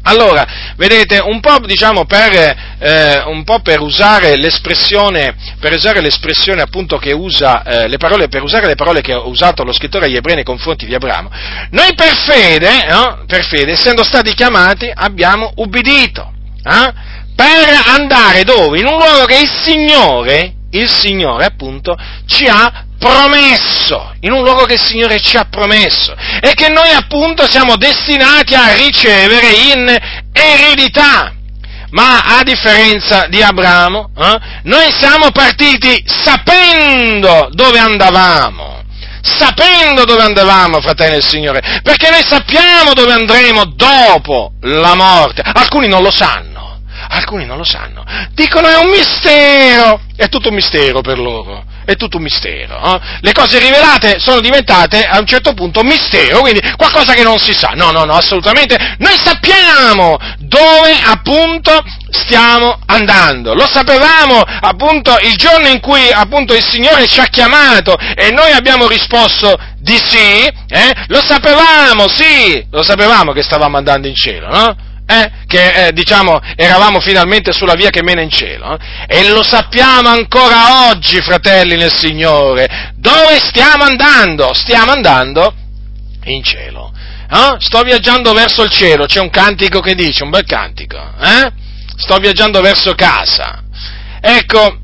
Allora, vedete, un po', diciamo, per, eh, un po per usare l'espressione, per usare l'espressione appunto che usa, eh, le parole, per usare le parole che ha usato lo scrittore agli ebrei nei confronti di Abramo, noi per fede, no? per fede, essendo stati chiamati, abbiamo ubbidito, eh? per andare dove? In un luogo che il Signore, il Signore appunto, ci ha promesso, in un luogo che il Signore ci ha promesso e che noi appunto siamo destinati a ricevere in eredità. Ma a differenza di Abramo, eh, noi siamo partiti sapendo dove andavamo, sapendo dove andavamo, fratelli del Signore, perché noi sappiamo dove andremo dopo la morte. Alcuni non lo sanno, alcuni non lo sanno, dicono è un mistero, è tutto un mistero per loro è tutto un mistero. Eh? Le cose rivelate sono diventate a un certo punto mistero, quindi qualcosa che non si sa. No, no, no, assolutamente. Noi sappiamo dove appunto stiamo andando. Lo sapevamo appunto il giorno in cui appunto il Signore ci ha chiamato e noi abbiamo risposto di sì, eh? lo sapevamo, sì, lo sapevamo che stavamo andando in cielo, no? Eh, che eh, diciamo eravamo finalmente sulla via che mena in cielo, eh? e lo sappiamo ancora oggi, fratelli nel Signore, dove stiamo andando? Stiamo andando in cielo. Eh? Sto viaggiando verso il cielo, c'è un cantico che dice, un bel cantico, eh? sto viaggiando verso casa. Ecco,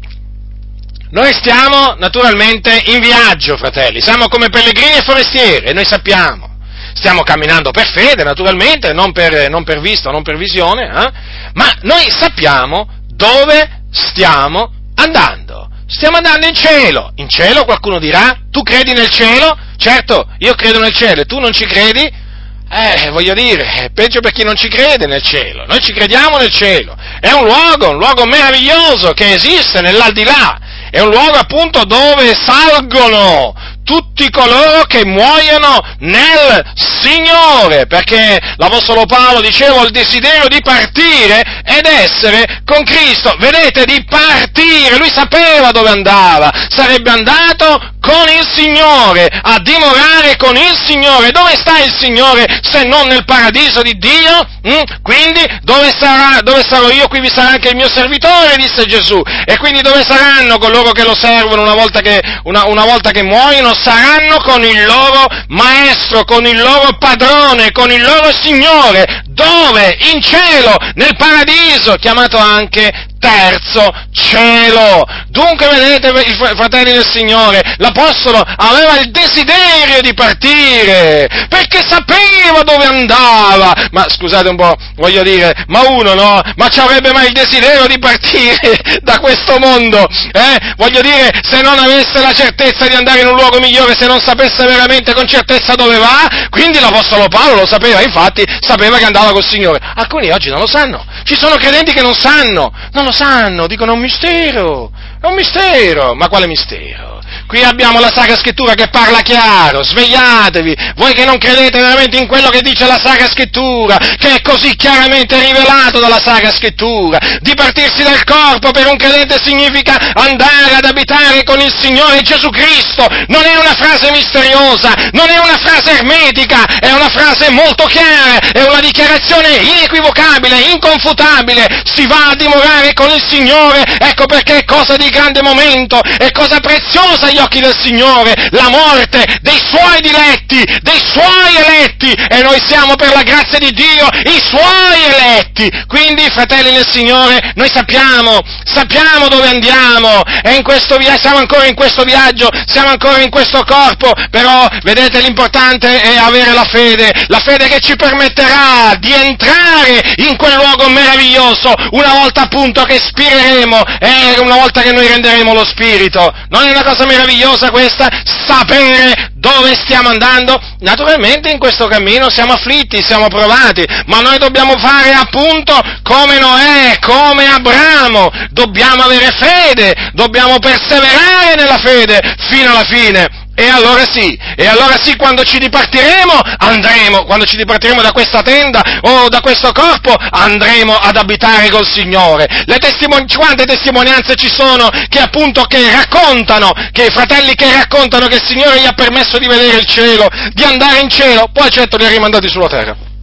noi stiamo naturalmente in viaggio, fratelli, siamo come pellegrini e forestieri, noi sappiamo stiamo camminando per fede, naturalmente, non per, non per vista, non per visione, eh? ma noi sappiamo dove stiamo andando. Stiamo andando in cielo. In cielo qualcuno dirà, tu credi nel cielo? Certo, io credo nel cielo e tu non ci credi? Eh, voglio dire, è peggio per chi non ci crede nel cielo. Noi ci crediamo nel cielo. È un luogo, un luogo meraviglioso che esiste nell'aldilà. È un luogo appunto dove salgono tutti coloro che muoiono nel Signore, perché l'Apostolo Paolo diceva il desiderio di partire ed essere con Cristo, vedete, di partire, lui sapeva dove andava, sarebbe andato con il Signore, a dimorare con il Signore. Dove sta il Signore se non nel paradiso di Dio? Mm? Quindi dove, sarà, dove sarò io? Qui vi sarà anche il mio servitore, disse Gesù. E quindi dove saranno coloro che lo servono una volta che, una, una volta che muoiono? Saranno con il loro maestro, con il loro padrone, con il loro Signore. Dove? In cielo, nel paradiso, chiamato anche terzo cielo. Dunque, vedete, i fratelli del Signore, l'Apostolo aveva il desiderio di partire, perché sapeva dove andava. Ma scusate un po', voglio dire, ma uno no? Ma ci avrebbe mai il desiderio di partire da questo mondo? Eh? Voglio dire, se non avesse la certezza di andare in un luogo migliore, se non sapesse veramente con certezza dove va, quindi l'Apostolo Paolo lo sapeva, infatti sapeva che andava col Signore. Alcuni oggi non lo sanno. Ci sono credenti che non sanno, non lo sanno, dicono un mistero. È un mistero, ma quale mistero? Qui abbiamo la Sacra Scrittura che parla chiaro, svegliatevi, voi che non credete veramente in quello che dice la Sacra Scrittura, che è così chiaramente rivelato dalla Sacra Scrittura. Dipartirsi dal corpo per un credente significa andare ad abitare con il Signore Gesù Cristo. Non è una frase misteriosa, non è una frase ermetica, è una frase molto chiara, è una dichiarazione inequivocabile, inconfutabile. Si va a dimorare con il Signore, ecco perché è cosa di grande momento, è cosa preziosa agli occhi del Signore la morte dei suoi diletti, dei suoi eletti, e noi siamo per la grazia di Dio i suoi eletti. Quindi, fratelli nel Signore, noi sappiamo, sappiamo dove andiamo, e in questo viaggio, siamo ancora in questo viaggio, siamo ancora in questo corpo, però, vedete, l'importante è avere la fede, la fede che ci permetterà di entrare in quel luogo meraviglioso, una volta appunto che spireremo, e una volta che noi renderemo lo Spirito. Non è una cosa meravigliosa? Meravigliosa questa, sapere dove stiamo andando? Naturalmente in questo cammino siamo afflitti, siamo provati, ma noi dobbiamo fare appunto come Noè, come Abramo, dobbiamo avere fede, dobbiamo perseverare nella fede fino alla fine. E allora sì, e allora sì, quando ci dipartiremo, andremo, quando ci dipartiremo da questa tenda o da questo corpo, andremo ad abitare col Signore. Le testimon- quante testimonianze ci sono che appunto che raccontano, che i fratelli che raccontano che il Signore gli ha permesso di vedere il cielo, di andare in cielo, poi certo li ha rimandati sulla terra.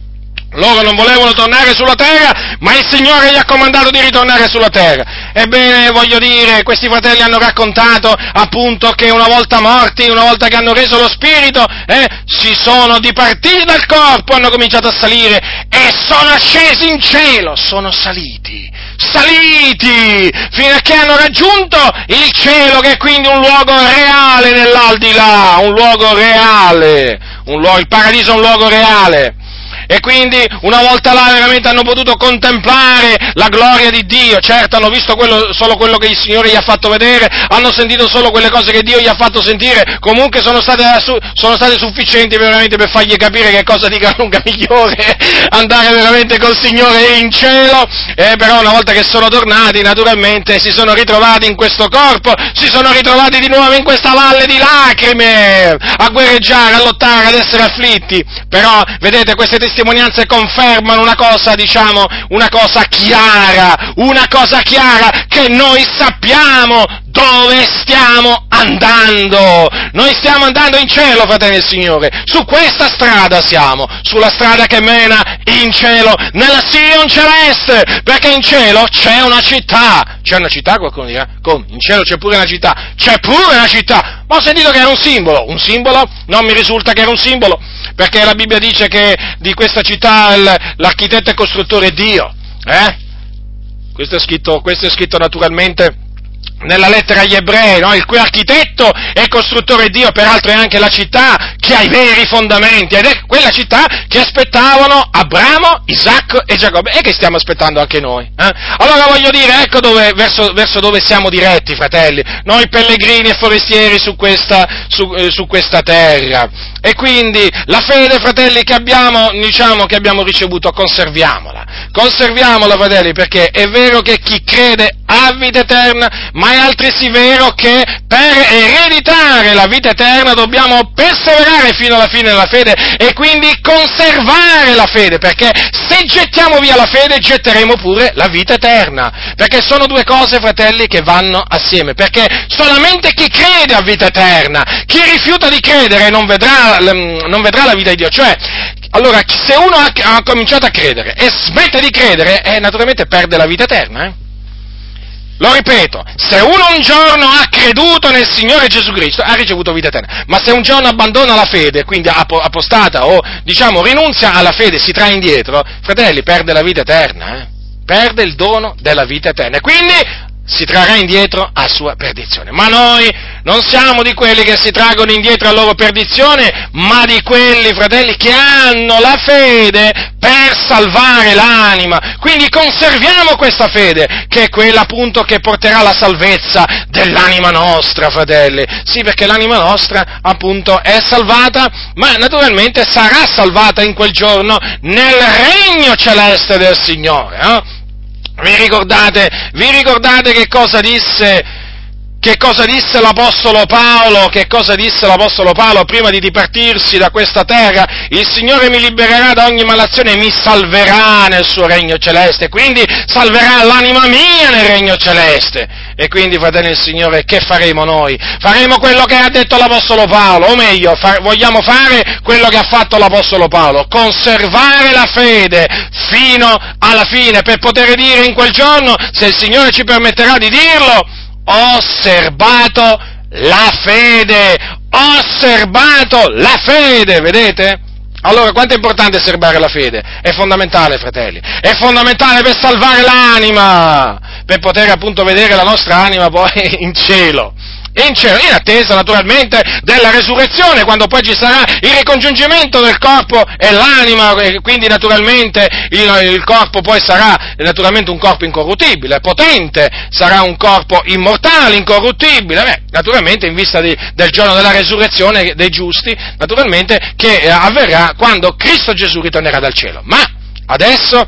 Loro non volevano tornare sulla terra, ma il Signore gli ha comandato di ritornare sulla terra. Ebbene, voglio dire, questi fratelli hanno raccontato appunto che una volta morti, una volta che hanno reso lo spirito, eh, si sono dipartiti dal corpo, hanno cominciato a salire e sono ascesi in cielo, sono saliti, saliti, fino a che hanno raggiunto il cielo, che è quindi un luogo reale nell'aldilà, un luogo reale, un luogo, il paradiso è un luogo reale e quindi una volta là veramente hanno potuto contemplare la gloria di Dio, certo hanno visto quello, solo quello che il Signore gli ha fatto vedere, hanno sentito solo quelle cose che Dio gli ha fatto sentire, comunque sono state, sono state sufficienti veramente per fargli capire che cosa di lunga migliore andare veramente col Signore in cielo, eh, però una volta che sono tornati naturalmente si sono ritrovati in questo corpo, si sono ritrovati di nuovo in questa valle di lacrime, a guerreggiare, a lottare, ad essere afflitti, però vedete queste testimonianze testimonianze confermano una cosa, diciamo, una cosa chiara, una cosa chiara che noi sappiamo dove stiamo andando. Noi stiamo andando in cielo, fratelli del Signore. Su questa strada siamo, sulla strada che mena in cielo, nella Sion celeste, perché in cielo c'è una città. C'è una città, qualcuno dirà? Come? In cielo c'è pure una città. C'è pure una città. Ma ho sentito che era un simbolo. Un simbolo? Non mi risulta che era un simbolo, perché la Bibbia dice che di questa città l'architetto e costruttore è Dio. Eh? Questo è scritto, questo è scritto naturalmente nella lettera agli ebrei, no? il cui architetto e costruttore Dio, peraltro è anche la città che ha i veri fondamenti, ed è quella città che aspettavano Abramo, Isacco e Giacobbe, e che stiamo aspettando anche noi. Eh? Allora voglio dire, ecco dove, verso, verso, dove siamo diretti, fratelli, noi pellegrini e forestieri su questa, su, eh, su questa terra. E quindi la fede, fratelli, che abbiamo, diciamo, che abbiamo ricevuto, conserviamola. Conserviamola, fratelli, perché è vero che chi crede ha vita eterna, ma è altresì vero che per ereditare la vita eterna dobbiamo perseverare fino alla fine della fede e quindi conservare la fede, perché se gettiamo via la fede getteremo pure la vita eterna, perché sono due cose, fratelli, che vanno assieme, perché solamente chi crede ha vita eterna, chi rifiuta di credere non vedrà non vedrà la vita di Dio. Cioè, allora, se uno ha, ha cominciato a credere e smette di credere, eh, naturalmente perde la vita eterna. Eh? Lo ripeto, se uno un giorno ha creduto nel Signore Gesù Cristo, ha ricevuto vita eterna, ma se un giorno abbandona la fede, quindi apostata o diciamo rinunzia alla fede, si trae indietro, fratelli, perde la vita eterna, eh? perde il dono della vita eterna. Quindi si trarrà indietro a sua perdizione. Ma noi non siamo di quelli che si traggono indietro a loro perdizione, ma di quelli, fratelli, che hanno la fede per salvare l'anima. Quindi conserviamo questa fede, che è quella appunto che porterà la salvezza dell'anima nostra, fratelli. Sì, perché l'anima nostra appunto è salvata, ma naturalmente sarà salvata in quel giorno nel regno celeste del Signore. Eh? Vi ricordate, vi ricordate che cosa disse che cosa disse l'Apostolo Paolo? Che cosa disse l'Apostolo Paolo prima di dipartirsi da questa terra? Il Signore mi libererà da ogni malazione e mi salverà nel suo regno celeste, quindi salverà l'anima mia nel regno celeste. E quindi, fratelli del Signore, che faremo noi? Faremo quello che ha detto l'Apostolo Paolo, o meglio, fa- vogliamo fare quello che ha fatto l'Apostolo Paolo, conservare la fede fino alla fine, per poter dire in quel giorno, se il Signore ci permetterà di dirlo, osservato la fede, osservato la fede, vedete? Allora, quanto è importante serbare la fede? È fondamentale, fratelli, è fondamentale per salvare l'anima, per poter appunto vedere la nostra anima poi in cielo in cielo, in attesa naturalmente della resurrezione, quando poi ci sarà il ricongiungimento del corpo e l'anima, e quindi naturalmente il, il, corpo poi sarà naturalmente un corpo incorruttibile, potente, sarà un corpo immortale, incorruttibile, beh, naturalmente in vista di, del giorno della resurrezione dei giusti, naturalmente che eh, avverrà quando Cristo Gesù ritornerà dal cielo. Ma adesso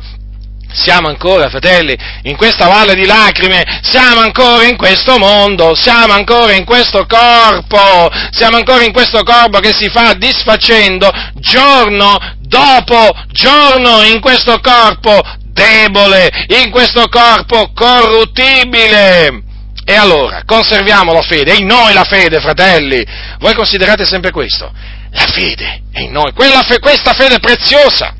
siamo ancora, fratelli, in questa valle di lacrime, siamo ancora in questo mondo, siamo ancora in questo corpo, siamo ancora in questo corpo che si fa disfacendo giorno dopo giorno in questo corpo debole, in questo corpo corruttibile. E allora, conserviamo la fede, è in noi la fede, fratelli. Voi considerate sempre questo? La fede è in noi, fe- questa fede preziosa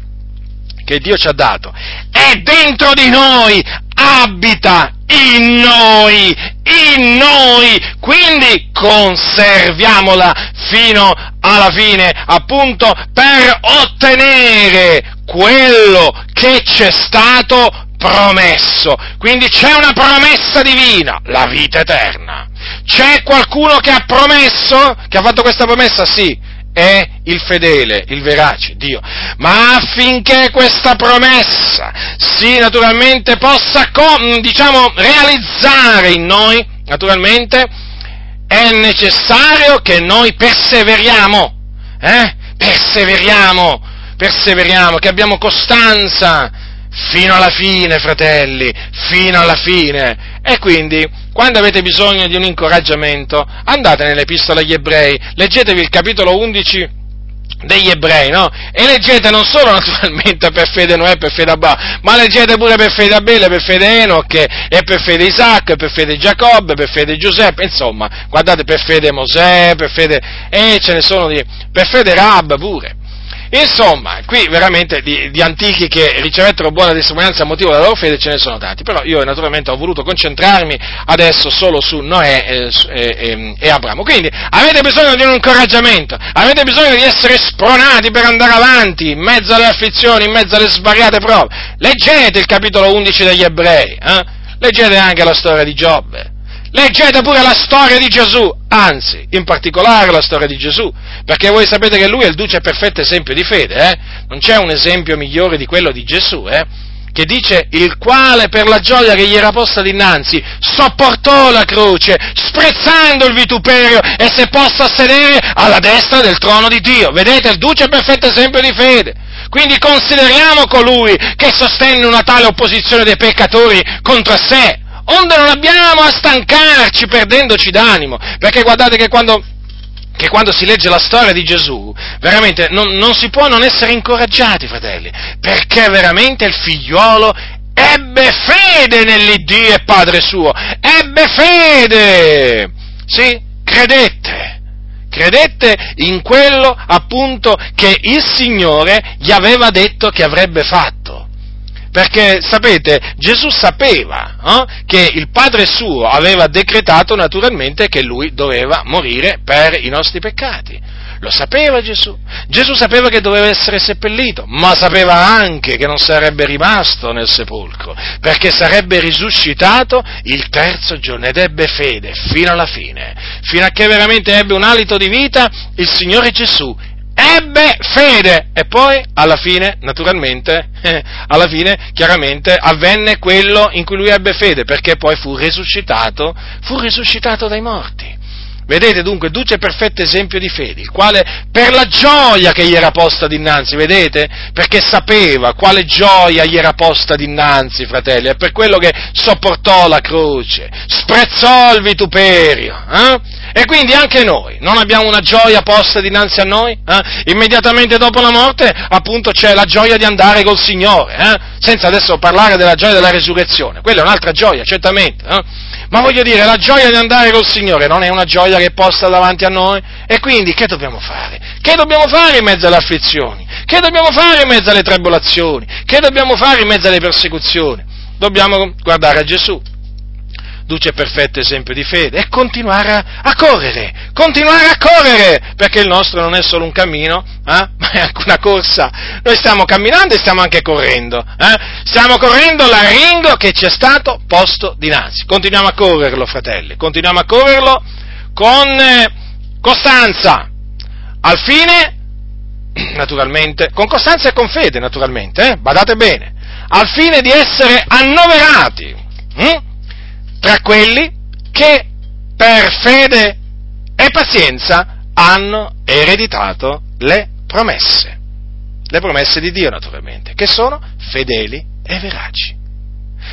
che Dio ci ha dato è dentro di noi, abita in noi, in noi, quindi conserviamola fino alla fine, appunto per ottenere quello che ci è stato promesso. Quindi c'è una promessa divina, la vita eterna. C'è qualcuno che ha promesso, che ha fatto questa promessa? Sì, è il fedele, il verace, Dio. Ma affinché questa promessa si naturalmente possa, diciamo, realizzare in noi, naturalmente, è necessario che noi perseveriamo, eh? Perseveriamo, perseveriamo, che abbiamo costanza fino alla fine, fratelli, fino alla fine. E quindi, quando avete bisogno di un incoraggiamento, andate nell'Epistola agli Ebrei, leggetevi il capitolo 11 degli ebrei, no? E leggete non solo naturalmente per fede Noè, per fede Abba, ma leggete pure per fede Abele, per fede Enoch, e per fede Isacco, per fede Giacobbe, per fede Giuseppe, insomma, guardate per fede Mosè, per fede, e eh, ce ne sono di, per fede Rab pure. Insomma, qui veramente di, di, antichi che ricevettero buona testimonianza a motivo della loro fede ce ne sono tanti, però io naturalmente ho voluto concentrarmi adesso solo su Noè e, e, e Abramo. Quindi avete bisogno di un incoraggiamento, avete bisogno di essere spronati per andare avanti in mezzo alle afflizioni, in mezzo alle svariate prove. Leggete il capitolo 11 degli ebrei, eh? leggete anche la storia di Giobbe Leggete pure la storia di Gesù, anzi, in particolare la storia di Gesù, perché voi sapete che lui è il duce perfetto esempio di fede, eh? Non c'è un esempio migliore di quello di Gesù, eh? Che dice, il quale per la gioia che gli era posta dinanzi sopportò la croce, sprezzando il vituperio e si è posto a sedere alla destra del trono di Dio. Vedete, il duce perfetto esempio di fede. Quindi consideriamo colui che sostenne una tale opposizione dei peccatori contro sé, onde non abbiamo a stancarci perdendoci d'animo, perché guardate che quando, che quando si legge la storia di Gesù, veramente non, non si può non essere incoraggiati, fratelli, perché veramente il figliuolo ebbe fede nell'Iddio e Padre suo, ebbe fede, sì, credette, credette in quello appunto che il Signore gli aveva detto che avrebbe fatto. Perché sapete, Gesù sapeva eh, che il Padre suo aveva decretato naturalmente che lui doveva morire per i nostri peccati. Lo sapeva Gesù. Gesù sapeva che doveva essere seppellito, ma sapeva anche che non sarebbe rimasto nel sepolcro, perché sarebbe risuscitato il terzo giorno ed ebbe fede fino alla fine, fino a che veramente ebbe un alito di vita il Signore Gesù ebbe fede e poi alla fine, naturalmente, eh, alla fine chiaramente avvenne quello in cui lui ebbe fede, perché poi fu risuscitato, fu risuscitato dai morti. Vedete dunque, Duce è perfetto esempio di fede, il quale per la gioia che gli era posta dinanzi, vedete? Perché sapeva quale gioia gli era posta dinanzi, fratelli, è per quello che sopportò la croce, sprezzò il vituperio, eh? E quindi anche noi, non abbiamo una gioia posta dinanzi a noi? Eh? Immediatamente dopo la morte, appunto, c'è la gioia di andare col Signore, eh? senza adesso parlare della gioia della resurrezione, quella è un'altra gioia, certamente. Ma voglio dire, la gioia di andare col Signore non è una gioia che è posta davanti a noi? E quindi che dobbiamo fare? Che dobbiamo fare in mezzo alle afflizioni? Che dobbiamo fare in mezzo alle tribolazioni? Che dobbiamo fare in mezzo alle persecuzioni? Dobbiamo guardare a Gesù, duce perfetto esempio di fede e continuare a, a, correre, continuare a correre, perché il nostro non è solo un cammino, eh, ma è anche una corsa. Noi stiamo camminando e stiamo anche correndo, eh? stiamo correndo l'aringo che ci è stato posto dinanzi. Continuiamo a correrlo, fratelli, continuiamo a correrlo con eh, costanza, al fine, naturalmente, con costanza e con fede, naturalmente, eh? badate bene, al fine di essere annoverati. Hm? Tra quelli che per fede e pazienza hanno ereditato le promesse. Le promesse di Dio, naturalmente, che sono fedeli e veraci.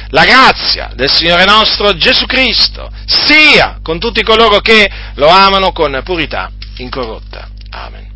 La grazia del Signore nostro Gesù Cristo sia con tutti coloro che lo amano con purità incorrotta. Amen.